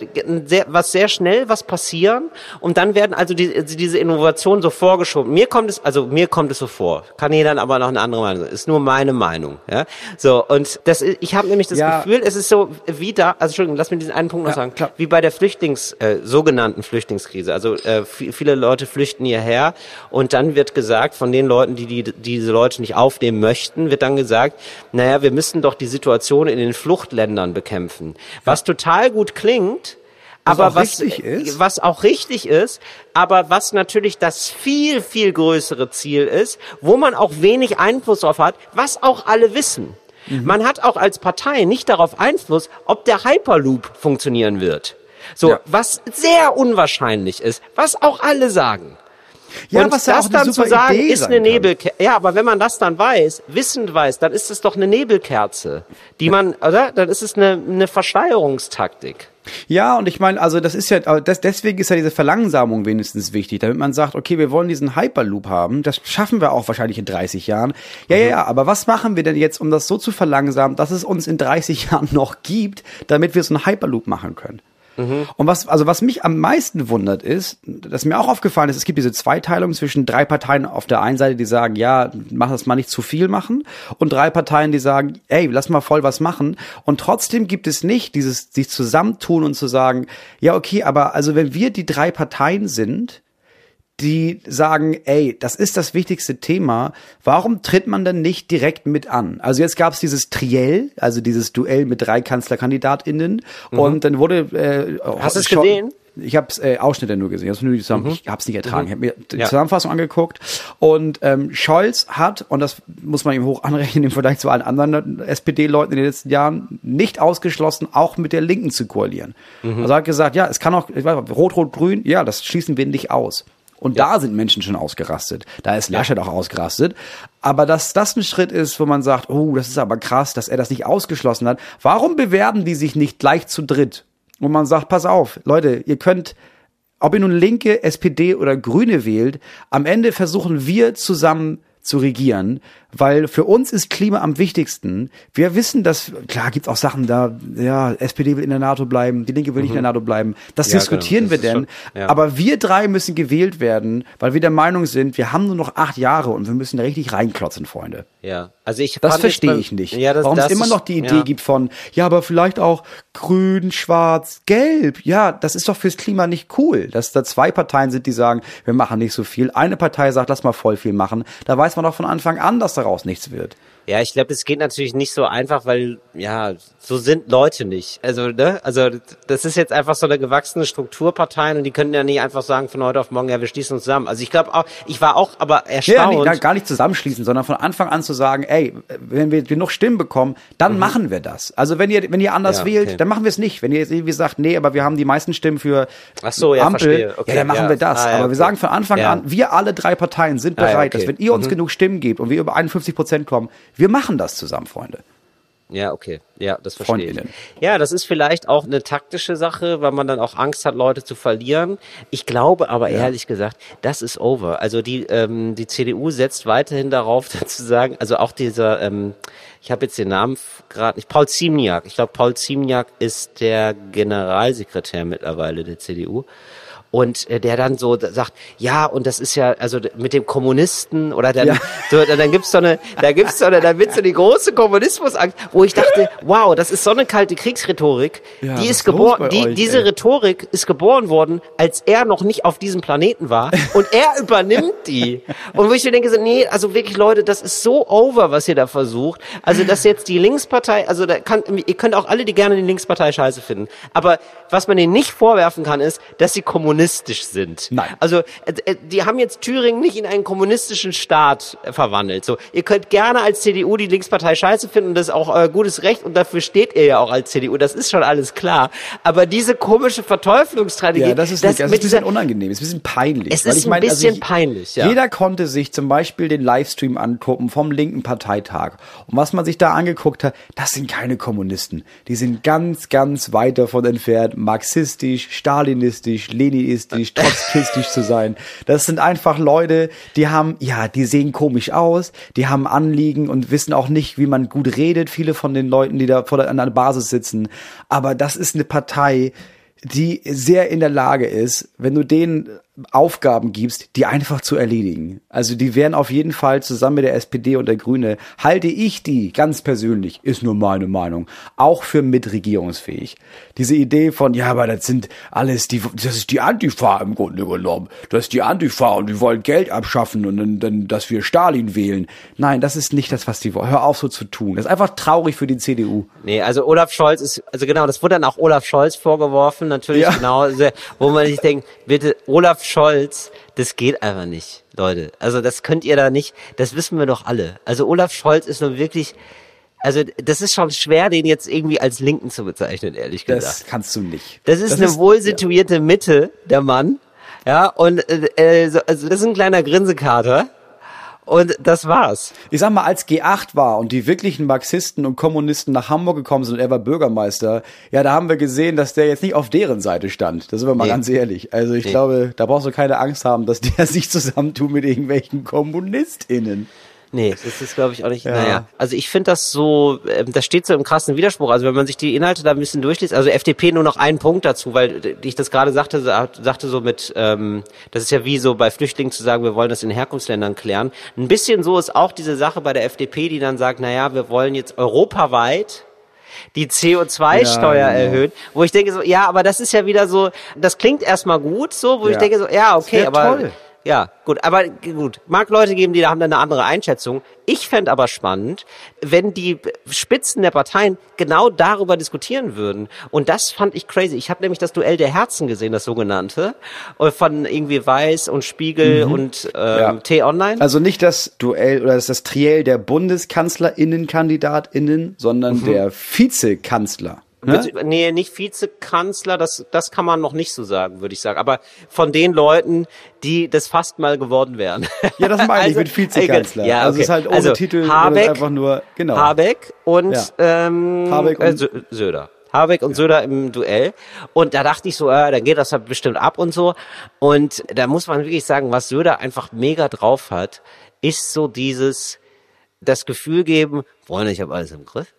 sehr, was sehr schnell was passieren und dann werden also die, diese Innovationen so vorgeschoben. Mir kommt es, also mir kommt es so vor. Kann jeder dann aber noch eine andere Meinung. Ist nur meine Meinung, ja. So und das, ist- ich habe nämlich das Ja. Gefühl, es ist so wie da, also Entschuldigung, lass mir diesen einen Punkt noch sagen, klar. wie bei der Flüchtlings, äh, sogenannten Flüchtlingskrise. Also äh, vi- viele Leute flüchten hierher und dann wird gesagt von den Leuten, die, die diese Leute nicht aufnehmen möchten, wird dann gesagt, naja, wir müssen doch die Situation in den Fluchtländern bekämpfen. Was total gut klingt, Was aber auch was, richtig ist. was auch richtig ist, aber was natürlich das viel, viel größere Ziel ist, wo man auch wenig Einfluss drauf hat, was auch alle wissen. Mhm. Man hat auch als Partei nicht darauf Einfluss, ob der Hyperloop funktionieren wird. So, Ja. was sehr unwahrscheinlich ist, was auch alle sagen. Ja, und was ja das dann zu sagen, Idee ist eine. Nebelkerze. Ja, aber wenn man das dann weiß, wissend weiß, dann ist es doch eine Nebelkerze, die man, oder? Dann ist es eine, eine Verschleierungstaktik. Ja, und ich meine, also das ist ja, das, deswegen ist ja diese Verlangsamung wenigstens wichtig, damit man sagt, okay, wir wollen diesen Hyperloop haben, das schaffen wir auch wahrscheinlich in 30 Jahren. Ja, ja, ja, aber was machen wir denn jetzt, um das so zu verlangsamen, dass es uns in 30 Jahren noch gibt, damit wir so einen Hyperloop machen können? Und was, also was mich am meisten wundert ist, dass mir auch aufgefallen ist, es gibt diese Zweiteilung zwischen drei Parteien auf der einen Seite, die sagen, ja, mach das mal nicht zu viel machen, und drei Parteien, die sagen, ey, lass mal voll was machen. Und trotzdem gibt es nicht dieses, sich zusammentun und zu sagen, ja, okay, aber also wenn wir die drei Parteien sind, die sagen, ey, das ist das wichtigste Thema, warum tritt man denn nicht direkt mit an? Also jetzt gab es dieses Triell, also dieses Duell mit drei KanzlerkandidatInnen und dann wurde äh, Mhm. Hast du es gesehen? Ich habe äh, Ausschnitte nur gesehen, ich hab's nur zusammen, ich habe es nicht ertragen. Ich habe mir die Mhm. Ja. Zusammenfassung angeguckt und ähm, Scholz hat, und das muss man ihm hoch anrechnen im Vergleich zu allen anderen SPD-Leuten in den letzten Jahren, nicht ausgeschlossen, auch mit der Linken zu koalieren. Mhm. Also er hat gesagt, ja, es kann auch, ich weiß, Rot, Rot, Grün, ja, das schließen wir nicht aus. Und da sind Menschen schon ausgerastet. Da ist Laschet auch ausgerastet. Aber dass das ein Schritt ist, wo man sagt, oh, das ist aber krass, dass er das nicht ausgeschlossen hat. Warum bewerben die sich nicht gleich zu dritt? Und man sagt, pass auf, Leute, ihr könnt, ob ihr nun Linke, SPD oder Grüne wählt, am Ende versuchen wir zusammen zu regieren, weil für uns ist Klima am wichtigsten. Wir wissen, dass, klar gibt's auch Sachen da, ja, SPD will in der NATO bleiben, die Linke will nicht in der NATO bleiben. Das Mhm. Ja, diskutieren genau, wir das ist denn. schon- ja. Aber wir drei müssen gewählt werden, weil wir der Meinung sind, wir haben nur noch acht Jahre und wir müssen da richtig reinklotzen, Freunde. Ja, also ich Das verstehe ich nicht. Ja, das, Warum das es immer noch die Idee ja. gibt von, ja, aber vielleicht auch grün, schwarz, gelb. Ja, das ist doch fürs Klima nicht cool, dass da zwei Parteien sind, die sagen, wir machen nicht so viel. Eine Partei sagt, lass mal voll viel machen. Da weiß man doch von Anfang an, dass daraus nichts wird. Ja, ich glaube, es geht natürlich nicht so einfach, weil ja, so sind Leute nicht. Also, ne? Also das ist jetzt einfach so eine gewachsene Strukturparteien und die können ja nicht einfach sagen von heute auf morgen, ja, wir schließen uns zusammen. Also ich glaube auch, ich war auch aber Ja, erstaunt. nicht, gar nicht zusammenschließen, sondern von Anfang an zu sagen, ey, wenn wir genug Stimmen bekommen, dann machen wir das. Also wenn ihr, wenn ihr anders Mhm. Ja, wählt, okay. dann machen wir es nicht. Wenn ihr jetzt irgendwie sagt, nee, aber wir haben die meisten Stimmen für Ach so, ja, Ampel, verstehe. Okay, ja, dann machen ja. wir das. Ah, ja, aber wir okay. sagen von Anfang Ja. an, wir alle drei Parteien sind Ah, ja, bereit, okay. dass wenn ihr uns genug Stimmen gebt und wir über 51 Prozent kommen, wir machen das zusammen, Freunde. Ja, okay. Ja, das verstehe ich. Ja, das ist vielleicht auch eine taktische Sache, weil man dann auch Angst hat, Leute zu verlieren. Ich glaube aber ehrlich gesagt, das ist over. Also die, ähm, die CDU setzt weiterhin darauf, zu sagen, also auch dieser, ähm, ich habe jetzt den Namen gerade nicht, Paul Ziemniak. Ich glaube, Paul Ziemniak ist der Generalsekretär mittlerweile der CDU. Und äh, der dann so sagt, ja, und das ist ja, also mit dem Kommunisten oder dann, Ja. so, dann gibt's so eine, da gibt's so eine, da wird so die große Kommunismusangst, wo ich dachte, wow, das ist so eine kalte Kriegsrhetorik. Ja, die ist geboren, die, euch, diese ey? Rhetorik ist geboren worden, als er noch nicht auf diesem Planeten war und er übernimmt die. Und wo ich mir denke, so, nee, also wirklich Leute, das ist so over, was ihr da versucht. Also, dass jetzt die Linkspartei, also da kann, ihr könnt auch alle, die gerne die Linkspartei scheiße finden. Aber was man denen nicht vorwerfen kann, ist, dass sie kommunistisch sind. Nein. Also, äh, äh, die haben jetzt Thüringen nicht in einen kommunistischen Staat äh, verwandelt. So, ihr könnt gerne als CDU die Linkspartei scheiße finden und das ist auch euer gutes Recht und dafür steht ihr ja auch als CDU. Das ist schon alles klar. Aber diese komische Verteuflungsstrategie, Ja, das ist, das das ist ein bisschen unangenehm, ist ein bisschen peinlich. Es ist ein meine, bisschen ich- peinlich, ja. Jeder konnte sich zum Beispiel den Livestream angucken vom linken Parteitag. Und was man sich da angeguckt hat, das sind keine Kommunisten. Die sind ganz, ganz weit davon entfernt, marxistisch, stalinistisch, leninistisch, trotzkistisch zu sein. Das sind einfach Leute, die haben, ja, die sehen komisch aus, die haben Anliegen und wissen auch nicht, wie man gut redet. Viele von den Leuten, die da vor der, an der Basis sitzen. Aber das ist eine Partei, die sehr in der Lage ist, wenn du denen Aufgaben gibst, die einfach zu erledigen. Also die wären auf jeden Fall zusammen mit der SPD und der Grüne, halte ich die ganz persönlich, ist nur meine Meinung, auch für mitregierungsfähig. Diese Idee von, ja, aber das sind alles die, das ist die Antifa im Grunde genommen. Das ist die Antifa und die wollen Geld abschaffen und dann, dann dass wir Stalin wählen. Nein, das ist nicht das, was die wollen. Hör auf so zu tun. Das ist einfach traurig für die CDU. Nee, also Olaf Scholz ist, also genau, das wurde dann auch Olaf Scholz vorgeworfen, natürlich Ja. genau, wo man sich denkt, bitte, Olaf Scholz, das geht einfach nicht, Leute. Also das könnt ihr da nicht, das wissen wir doch alle. Also Olaf Scholz ist nun wirklich, also das ist schon schwer, den jetzt irgendwie als Linken zu bezeichnen, ehrlich gesagt. Das kannst du nicht. Das ist eine wohl situierte Mitte, der Mann. Ja, und äh, äh, so, also das ist ein kleiner Grinsekater. Und das war's. Ich sag mal, als G8 war und die wirklichen Marxisten und Kommunisten nach Hamburg gekommen sind und er war Bürgermeister, ja, da haben wir gesehen, dass der jetzt nicht auf deren Seite stand. Da sind wir mal Nee. ganz ehrlich. Also ich glaube, da brauchst du keine Angst haben, dass der sich zusammentut mit irgendwelchen KommunistInnen. Nee, das ist, glaube ich, auch nicht. Ja. Naja, also ich finde das so, ähm, das steht so im krassen Widerspruch. Also wenn man sich die Inhalte da ein bisschen durchliest, also FDP nur noch einen Punkt dazu, weil äh, ich das gerade sagte, sa- sagte so mit, ähm, das ist ja wie so bei Flüchtlingen zu sagen, wir wollen das in Herkunftsländern klären. Ein bisschen so ist auch diese Sache bei der FDP, die dann sagt, naja, wir wollen jetzt europaweit die CO2-Steuer Ja, erhöhen, wo ich denke so, ja, aber das ist ja wieder so, das klingt erstmal gut, so, wo ich denke so, ja, okay, aber toll. Ja, gut, aber gut. Mag Leute geben, die da haben dann eine andere Einschätzung. Ich fänd aber spannend, wenn die Spitzen der Parteien genau darüber diskutieren würden. Und das fand ich crazy. Ich habe nämlich das Duell der Herzen gesehen, das sogenannte, äh, von irgendwie Weiß und Spiegel und ähm, Ja. T-Online. Also nicht das Duell oder das, das Triell der BundeskanzlerInnen-KandidatInnen, sondern der Vizekanzler. Ne? Nee, nicht Vizekanzler, das, das kann man noch nicht so sagen, würde ich sagen. Aber von den Leuten, die das fast mal geworden wären. Ja, das meine ich Also, mit Vizekanzler. Ja, okay. Also es ist halt ohne also, Titel, Habeck, einfach nur- genau. Habeck und, Ja. ähm, Habeck äh, und- Sö- Söder. Habeck und Söder im Duell. Und da dachte ich so, äh, dann geht das halt bestimmt ab und so. Und da muss man wirklich sagen, was Söder einfach mega drauf hat, ist so dieses, das Gefühl geben, Freunde, ich habe alles im Griff.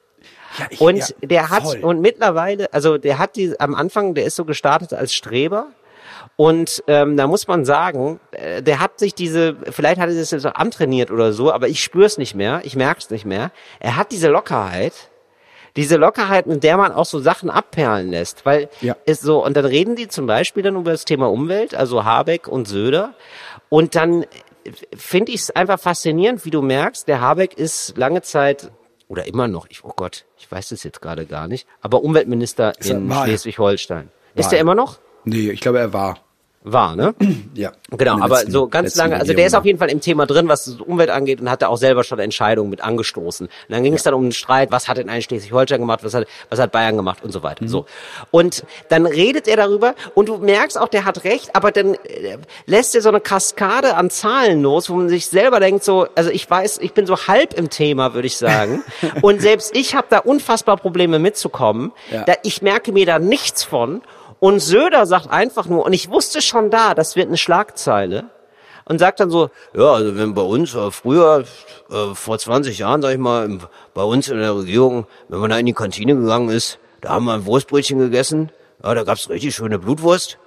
Ja, ich- Und ja, der hat, voll. und mittlerweile, also der hat die, am Anfang, der ist so gestartet als Streber. Und ähm, da muss man sagen, äh, der hat sich diese, vielleicht hat er das jetzt so antrainiert oder so, aber ich spüre es nicht mehr, ich merke es nicht mehr. Er hat diese Lockerheit, diese Lockerheit, mit der man auch so Sachen abperlen lässt, weil Ja. ist so, und dann reden die zum Beispiel dann über das Thema Umwelt, also Habeck und Söder, und dann äh, finde ich es einfach faszinierend, wie du merkst, der Habeck ist lange Zeit oder immer noch, ich, oh Gott, ich weiß das jetzt gerade gar nicht, aber Umweltminister Ist er- in? Schleswig-Holstein. Ist er. immer noch? Nee, ich glaube, er war. War, ne? Ja. Genau, aber letzten- so ganz lange, also der ist auf jeden Fall im Thema drin, was die Umwelt angeht und hatte auch selber schon Entscheidungen mit angestoßen. Und dann ging es dann um den Streit, was hat denn eigentlich Schleswig-Holstein gemacht, was hat, was hat Bayern gemacht und so weiter. Mhm. So. Und dann redet er darüber und du merkst auch, der hat recht, aber dann äh, lässt er so eine Kaskade an Zahlen los, wo man sich selber denkt, so, also ich weiß, ich bin so halb im Thema, würde ich sagen. und selbst ich habe da unfassbar Probleme mitzukommen. Ja. Da, ich merke mir da nichts von. Und Söder sagt einfach nur, und ich wusste schon da, das wird eine Schlagzeile, und sagt dann so, ja, also wenn bei uns äh, früher, äh, vor 20 Jahren, sag ich mal, im, bei uns in der Regierung, wenn man da in die Kantine gegangen ist, da haben wir ein Wurstbrötchen gegessen, ja, da gab's richtig schöne Blutwurst.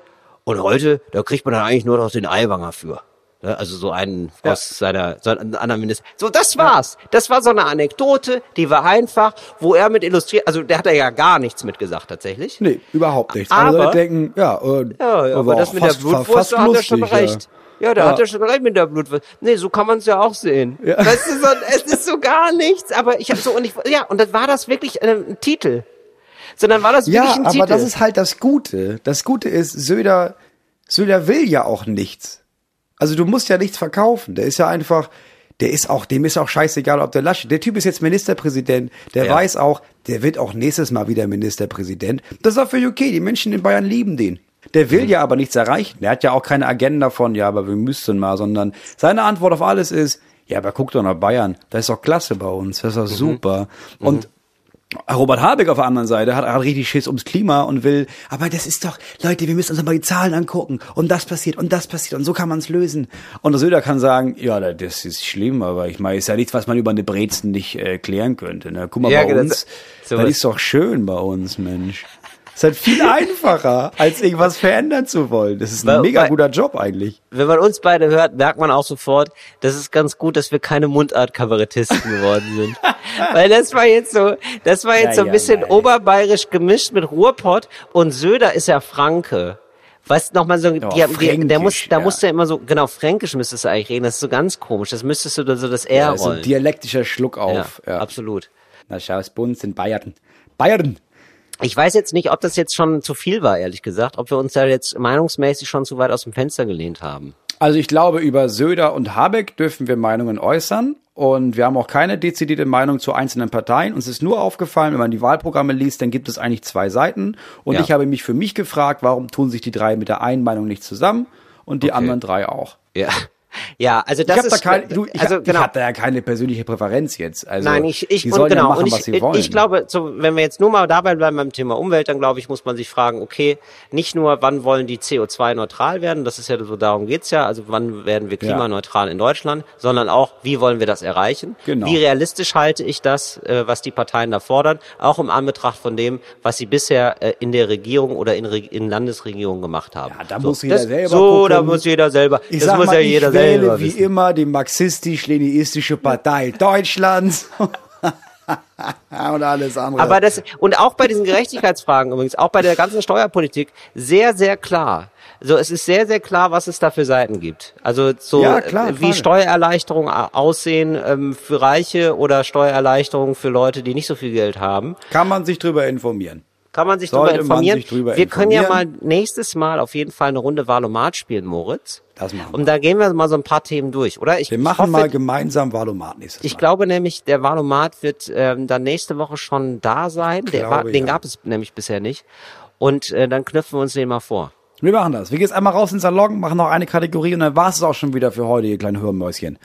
Und heute, da kriegt man dann eigentlich nur noch den Eiwanger für. Ja, also so einen Ja. aus seiner, seiner anderen Minister. So, das war's. Das war so eine Anekdote, die war einfach, wo er mit illustriert, also der hat da ja gar nichts mitgesagt tatsächlich. Nee, überhaupt nichts. Aber- Alle Leute denken, ja, äh, Ja, ja aber das mit fast, der Blutwurst, da hat er schon recht. Ja, da Ja. hat er schon recht mit der Blutwurst. Nee, so kann man es ja auch sehen. Ja. Weißt du, so, es ist so gar nichts, aber ich habe so und ich ja, und dann war das wirklich äh, ein Titel. Sondern war das Ja, wirklich ein aber Titel. das ist halt das Gute. Das Gute ist, Söder, Söder will ja auch nichts. Also du musst ja nichts verkaufen. Der ist ja einfach, der ist auch, dem ist auch scheißegal, ob der Laschet, der Typ ist jetzt Ministerpräsident, der Ja. weiß auch, der wird auch nächstes Mal wieder Ministerpräsident. Das ist auch für okay, die Menschen in Bayern lieben den. Der will ja aber nichts erreichen. Der hat ja auch keine Agenda von, ja, aber wir müssten mal, sondern seine Antwort auf alles ist, ja, aber guck doch nach Bayern. Das ist doch klasse bei uns. Das ist doch super. Und Robert Habeck auf der anderen Seite hat, hat richtig Schiss ums Klima und will, aber das ist doch, Leute, wir müssen uns mal die Zahlen angucken und das passiert und das passiert und so kann man es lösen. Und der Söder kann sagen, ja, das ist schlimm, aber ich meine, ist ja nichts, was man über eine Brezen nicht äh, klären könnte. Ne? Guck mal, Ja, bei genau, uns, das was. ist doch schön bei uns, Mensch. Ist halt viel einfacher, als irgendwas verändern zu wollen. Das ist ein Weil- mega weil- guter Job eigentlich. Wenn man uns beide hört, merkt man auch sofort, das ist ganz gut, dass wir keine Mundart-Kabarettisten geworden sind. Weil das war jetzt so, das war jetzt Ja, so ein ja, bisschen nein. oberbayerisch gemischt mit Ruhrpott und Söder ist ja Franke. Weißt noch mal so, die, haben- die, der muss, da ja. musste er immer so, genau, fränkisch müsstest du eigentlich reden, das ist so ganz komisch, das müsstest du da so das R Ja, so ein rollen. dialektischer Schluck auf. ja, Ja. absolut. Na schau, es bei uns sind Bayern. Bayern! Ich weiß jetzt nicht, ob das jetzt schon zu viel war, ehrlich gesagt, ob wir uns da jetzt meinungsmäßig schon zu weit aus dem Fenster gelehnt haben. Also ich glaube, über Söder und Habeck dürfen wir Meinungen äußern. Und wir haben auch keine dezidierte Meinung zu einzelnen Parteien. Uns ist nur aufgefallen, wenn man die Wahlprogramme liest, dann gibt es eigentlich zwei Seiten. Und Ja. ich habe mich für mich gefragt, warum tun sich die drei mit der einen Meinung nicht zusammen und die Okay. anderen drei auch. Ja. Ja, also Ich das habe da ist keine, du, ich, also hab, genau. ich hab da ja keine persönliche Präferenz jetzt. Also, Nein, ich, ich die sollen genau, ja machen, ich, was sie wollen. ich glaube, so, wenn wir jetzt nur mal dabei bleiben beim Thema Umwelt, dann glaube ich, muss man sich fragen, okay, nicht nur, wann wollen die CO2-neutral werden, das ist ja so, darum geht's ja, also wann werden wir Ja. klimaneutral in Deutschland, sondern auch, wie wollen wir das erreichen? Genau. Wie realistisch halte ich das, äh, was die Parteien da fordern, auch im Anbetracht von dem, was sie bisher äh, in der Regierung oder in, in Landesregierungen gemacht haben. Ja, da so, muss jeder das, selber So, gucken. da muss jeder selber, ich das muss mal, ja ich jeder wähle selber wie wissen. immer die marxistisch-leninistische Partei Deutschlands. und alles andere. Aber das, und auch bei diesen Gerechtigkeitsfragen übrigens, auch bei der ganzen Steuerpolitik, sehr, sehr klar. So, es ist sehr, sehr klar, was es da für Seiten gibt. Also so, Ja, klar, äh, wie Frage. Steuererleichterungen aussehen ähm, für Reiche oder Steuererleichterungen für Leute, die nicht so viel Geld haben. Kann man sich drüber informieren. Kann man sich Sollte darüber informieren. sich drüber wir können ja mal informieren. nächstes Mal auf jeden Fall eine Runde Valomat spielen, Moritz. Das machen wir. Und da gehen wir mal so ein paar Themen durch, oder? Ich, Wir ich machen hoffe, mal gemeinsam Valomat nächstes ich Mal. glaube nämlich, der Valomat wird ähm, dann nächste Woche schon da sein. Der Glaube, war, den ja. gab es nämlich bisher nicht. Und äh, dann knüpfen wir uns den mal vor. Wir machen das. Wir gehen jetzt einmal raus ins Salon, machen noch eine Kategorie und dann war es auch schon wieder für heute, ihr kleinen Hörmäuschen.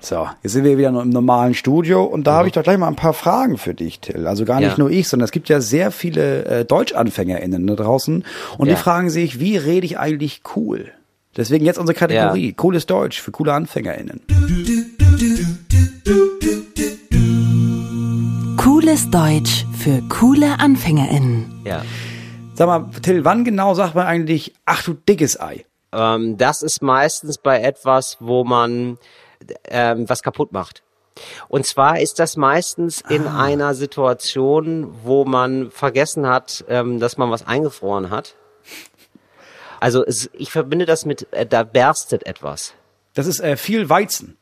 So, jetzt sind wir wieder im normalen Studio und da habe ich doch gleich mal ein paar Fragen für dich, Till. Also gar nicht Ja. nur ich, sondern es gibt ja sehr viele äh, DeutschanfängerInnen da draußen und Ja. die fragen sich, wie rede ich eigentlich cool? Deswegen jetzt unsere Kategorie, cooles Deutsch für coole AnfängerInnen. Cooles Deutsch für coole AnfängerInnen. Ja. Sag mal, Till, wann genau sagt man eigentlich, ach du dickes Ei? Ähm, das ist meistens bei etwas, wo man ähm, was kaputt macht. Und zwar ist das meistens in Ah. einer Situation, wo man vergessen hat, ähm, dass man was eingefroren hat. Also es, ich verbinde das mit, äh, da berstet etwas. Das ist äh, viel Weizen.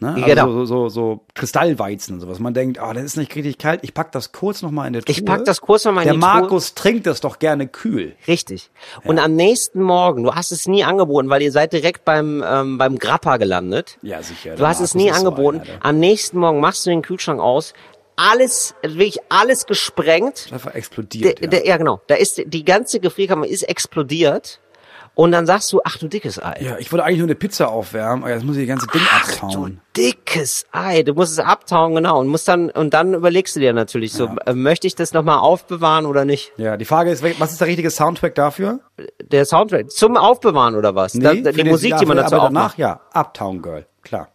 Ne? Also Genau. so, so, so Kristallweizen und sowas. Man denkt, oh, das ist nicht richtig kalt. Ich pack das kurz noch mal in der Truhe. Ich pack das kurz noch mal in Der die Truhe. Markus trinkt das doch gerne kühl. Richtig. Und am nächsten Morgen, du hast es nie angeboten, weil ihr seid direkt beim, ähm, beim Grappa gelandet. Ja, sicher. Du der hast es Markus nie ist so angeboten. der- am nächsten Morgen machst du den Kühlschrank aus. Alles, wirklich alles gesprengt. Einfach Der, explodiert. ja. der, ja, genau. Da ist die ganze Gefrierkammer ist explodiert. Und dann sagst du, ach du dickes Ei. ja, ich wollte eigentlich nur eine Pizza aufwärmen, aber jetzt muss ich das ganze Ding Ach abtauen. du dickes Ei. Du musst es abtauen, genau. Und musst dann, und dann überlegst du dir natürlich so, äh, möchte ich das nochmal aufbewahren oder nicht? Ja, die Frage ist, was ist der richtige Soundtrack dafür? Der Soundtrack zum Aufbewahren oder was? da, für die den- Musik, ja, die man dazu aber aufmacht. danach, ja, Uptown Girl, klar.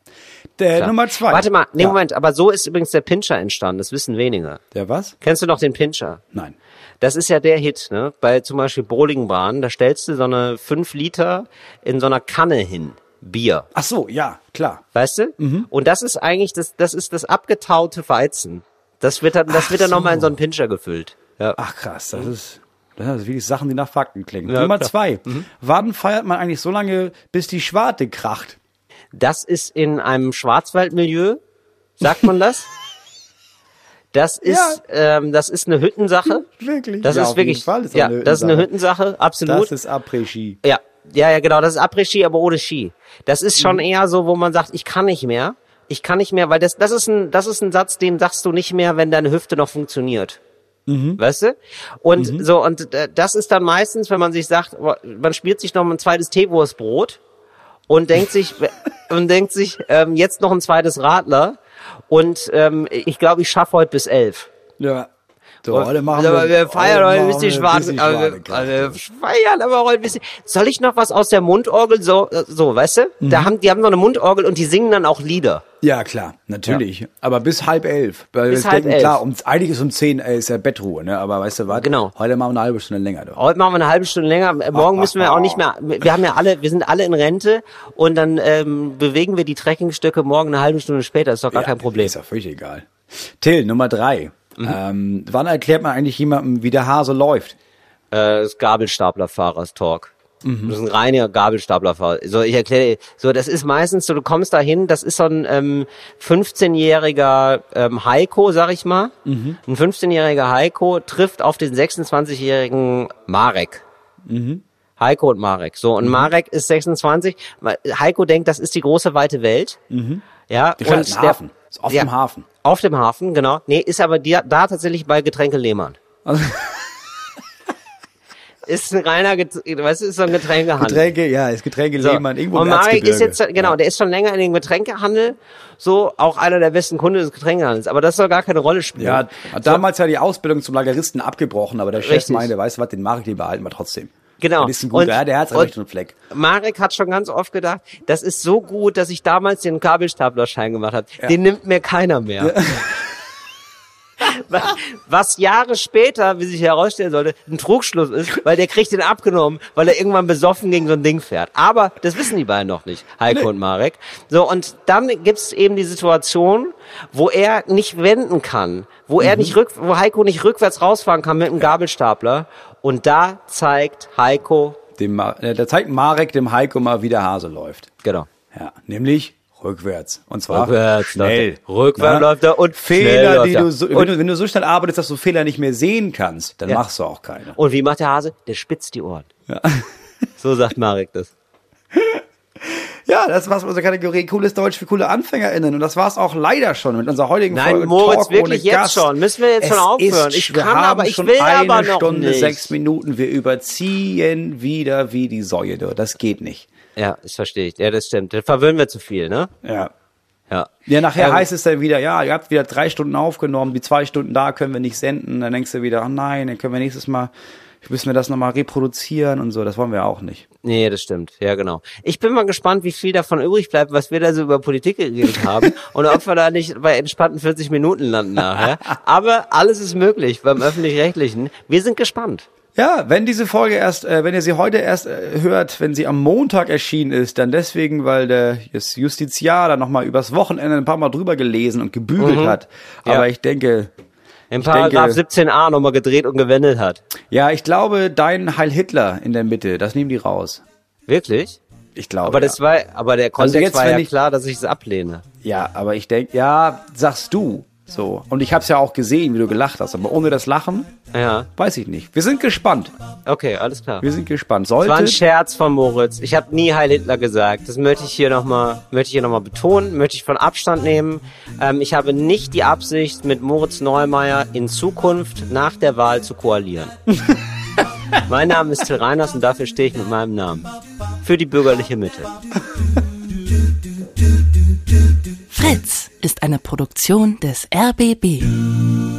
Der Klar. Nummer zwei. Warte mal, nee, ja. Moment, aber so ist übrigens der Pinscher entstanden, das wissen wenige. Der was? Kennst du noch den Pinscher? Nein. Das ist ja der Hit, ne? Bei zum Beispiel Bowlingbahnen, da stellst du so eine 5 Liter in so einer Kanne hin. Bier. Ach so, ja, klar. Weißt du? Mhm. Und das ist eigentlich das, das ist das abgetaute Weizen. Das wird dann, das Ach wird dann so. nochmal in so einen Pinscher gefüllt. Ja. Ach krass, das ist, das sind wirklich Sachen, die nach Fakten klingen. Ja, Nummer klar. zwei. Wann feiert man eigentlich so lange, bis die Schwarte kracht? Das ist in einem Schwarzwaldmilieu, sagt man das? Das ist, ähm, das ist eine Hüttensache. Wirklich? Das Ja, ist wirklich, Fall ist das ja, eine das ist eine Hüttensache. Absolut. Das ist Après-Ski. Ja, ja, ja, genau. Das ist Après-Ski, aber ohne Ski. Das ist schon Mhm. eher so, wo man sagt, ich kann nicht mehr. Ich kann nicht mehr, weil das, das ist ein, das ist ein Satz, den sagst du nicht mehr, wenn deine Hüfte noch funktioniert. Mhm. Weißt du? Und so, und äh, das ist dann meistens, wenn man sich sagt, man spielt sich noch ein zweites Teewurstbrot und denkt sich, und denkt sich, ähm, jetzt noch ein zweites Radler und ähm, ich glaube, ich schaffe heute bis elf. Ja. So, heute machen aber wir feiern heute ein bisschen schwarz. schwarz. Aber wir, also wir feiern aber heute ein bisschen. Soll ich noch was aus der Mundorgel? So, so weißt du? Mhm. Da haben, die haben noch eine Mundorgel und die singen dann auch Lieder. Ja, klar, natürlich. Aber bis halb elf. Weil Bis wir halb denken, elf. klar, um, eigentlich ist um zehn äh, ist ja Bettruhe, ne? Aber weißt du was? Genau. Heute machen wir eine halbe Stunde länger. Doch. Heute machen wir eine halbe Stunde länger. Morgen müssen wir auch nicht mehr. Wir haben ja alle, wir sind alle in Rente und dann ähm, bewegen wir die Trekkingstöcke morgen eine halbe Stunde später. Ist doch gar Ja, kein Problem. Ist ja völlig egal. Till, Nummer drei. Ähm, wann erklärt man eigentlich jemandem, wie der Hase läuft? Äh, das Gabelstaplerfahrers-Talk. Mhm. Das ist ein reiner Gabelstaplerfahrer. So, ich erkläre, dir. so, das ist meistens so, du kommst da hin, das ist so ein ähm, 15-jähriger ähm, Heiko, sag ich mal. Mhm. Ein 15-jähriger Heiko trifft auf den 26-jährigen Marek. Mhm. Heiko und Marek. So, und Marek ist 26. Heiko denkt, das ist die große weite Welt. Ja, Die fährt und den Hafen. Ist auf ja, dem Hafen. Auf dem Hafen, genau. Nee, ist aber die, da tatsächlich bei Getränke Lehmann. Also, Ist ein reiner, du, ist so ein Getränkehandel. Getränke, ja, ist Getränke So. Lehmann irgendwo und Marek ist jetzt, genau, der ist schon länger in dem Getränkehandel, so auch einer der besten Kunden des Getränkehandels. Aber das soll gar keine Rolle spielen. Ja, hat damals ja die Ausbildung zum Lageristen abgebrochen, aber der Chef Richtig. meinte, weißt du was, den Marek, den behalten wir trotzdem. Genau. Ein guter, Und- ja, der hat einen rechten Fleck. Marek hat schon ganz oft gedacht, das ist so gut, dass ich damals den Kabelstaplerschein gemacht habe. Den nimmt mir keiner mehr. Was- Was Jahre später, wie sich herausstellen sollte, ein Trugschluss ist, weil der kriegt den abgenommen, weil er irgendwann besoffen gegen so ein Ding fährt. Aber das wissen die beiden noch nicht, Heiko und Marek. So, und dann gibt's eben die Situation, wo er nicht wenden kann, wo er nicht rück, wo Heiko nicht rückwärts rausfahren kann mit einem Gabelstapler. Und da zeigt Heiko, Dem, Ma- äh, da zeigt Marek dem Heiko mal, wie der Hase läuft. genau, Ja, nämlich rückwärts. Und zwar Rückwärts schnell. läuft er. Rückwärts Na? läuft er und Fehler, läuft die du so, wenn, du, wenn du so schnell arbeitest, dass du Fehler nicht mehr sehen kannst, dann Ja. machst du auch keine. Und wie macht der Hase? Der spitzt die Ohren. Ja. So sagt Marek das. Ja, das war's mit unserer Kategorie Cooles Deutsch für coole AnfängerInnen. Und das war's auch leider schon mit unserer heutigen Nein, Folge. Moritz, Talk wirklich jetzt Gast. schon. Müssen wir jetzt es schon aufhören? Ist, Ich kann, aber ich schon will eine aber noch Stunde, nicht. sechs Minuten. Wir überziehen wieder wie die Säue. Das geht nicht. Ja, das verstehe ich. Ja, das stimmt. Dann verwöhnen wir zu viel, ne? Ja. Ja. Ja, nachher Ähm, heißt es dann wieder, ja, ihr habt wieder drei Stunden aufgenommen, die zwei Stunden da können wir nicht senden. Dann denkst du wieder, ach nein, dann können wir nächstes Mal, müssen wir das nochmal reproduzieren und so. Das wollen wir auch nicht. Nee, das stimmt. Ja, genau. Ich bin mal gespannt, wie viel davon übrig bleibt, was wir da so über Politik geredet haben und ob wir da nicht bei entspannten 40 Minuten landen nachher. Aber alles ist möglich beim Öffentlich-Rechtlichen. Wir sind gespannt. Ja, wenn diese Folge erst, äh, wenn ihr sie heute erst äh, hört, wenn sie am Montag erschienen ist, dann deswegen, weil der das Justiziar da nochmal übers Wochenende ein paar Mal drüber gelesen und gebügelt hat. Aber Mhm. Ja. ich denke, Im Paragraph denke- 17a nochmal gedreht und gewendet hat. ja, ich glaube, dein Heil Hitler in der Mitte, das nehmen die raus. Wirklich? Ich glaube. Aber das ja. war, aber der Kontext jetzt, war ja ich- klar, dass ich es ablehne. Ja, aber ich denke, ja, sagst du. So. Und ich habe es ja auch gesehen, wie du gelacht hast. Aber ohne das Lachen, Ja, weiß ich nicht. Wir sind gespannt. okay, alles klar. Wir sind gespannt. Das war ein Sollte. Scherz von Moritz. Ich habe nie Heil Hitler gesagt. Das möchte ich hier nochmal, möchte ich hier noch mal betonen, möchte ich von Abstand nehmen. Ähm, ich habe nicht die Absicht, mit Moritz Neumeier in Zukunft nach der Wahl zu koalieren. mein Name ist Till Reiners und dafür stehe ich mit meinem Namen. Für die bürgerliche Mitte. Fritz ist eine Produktion des RBB.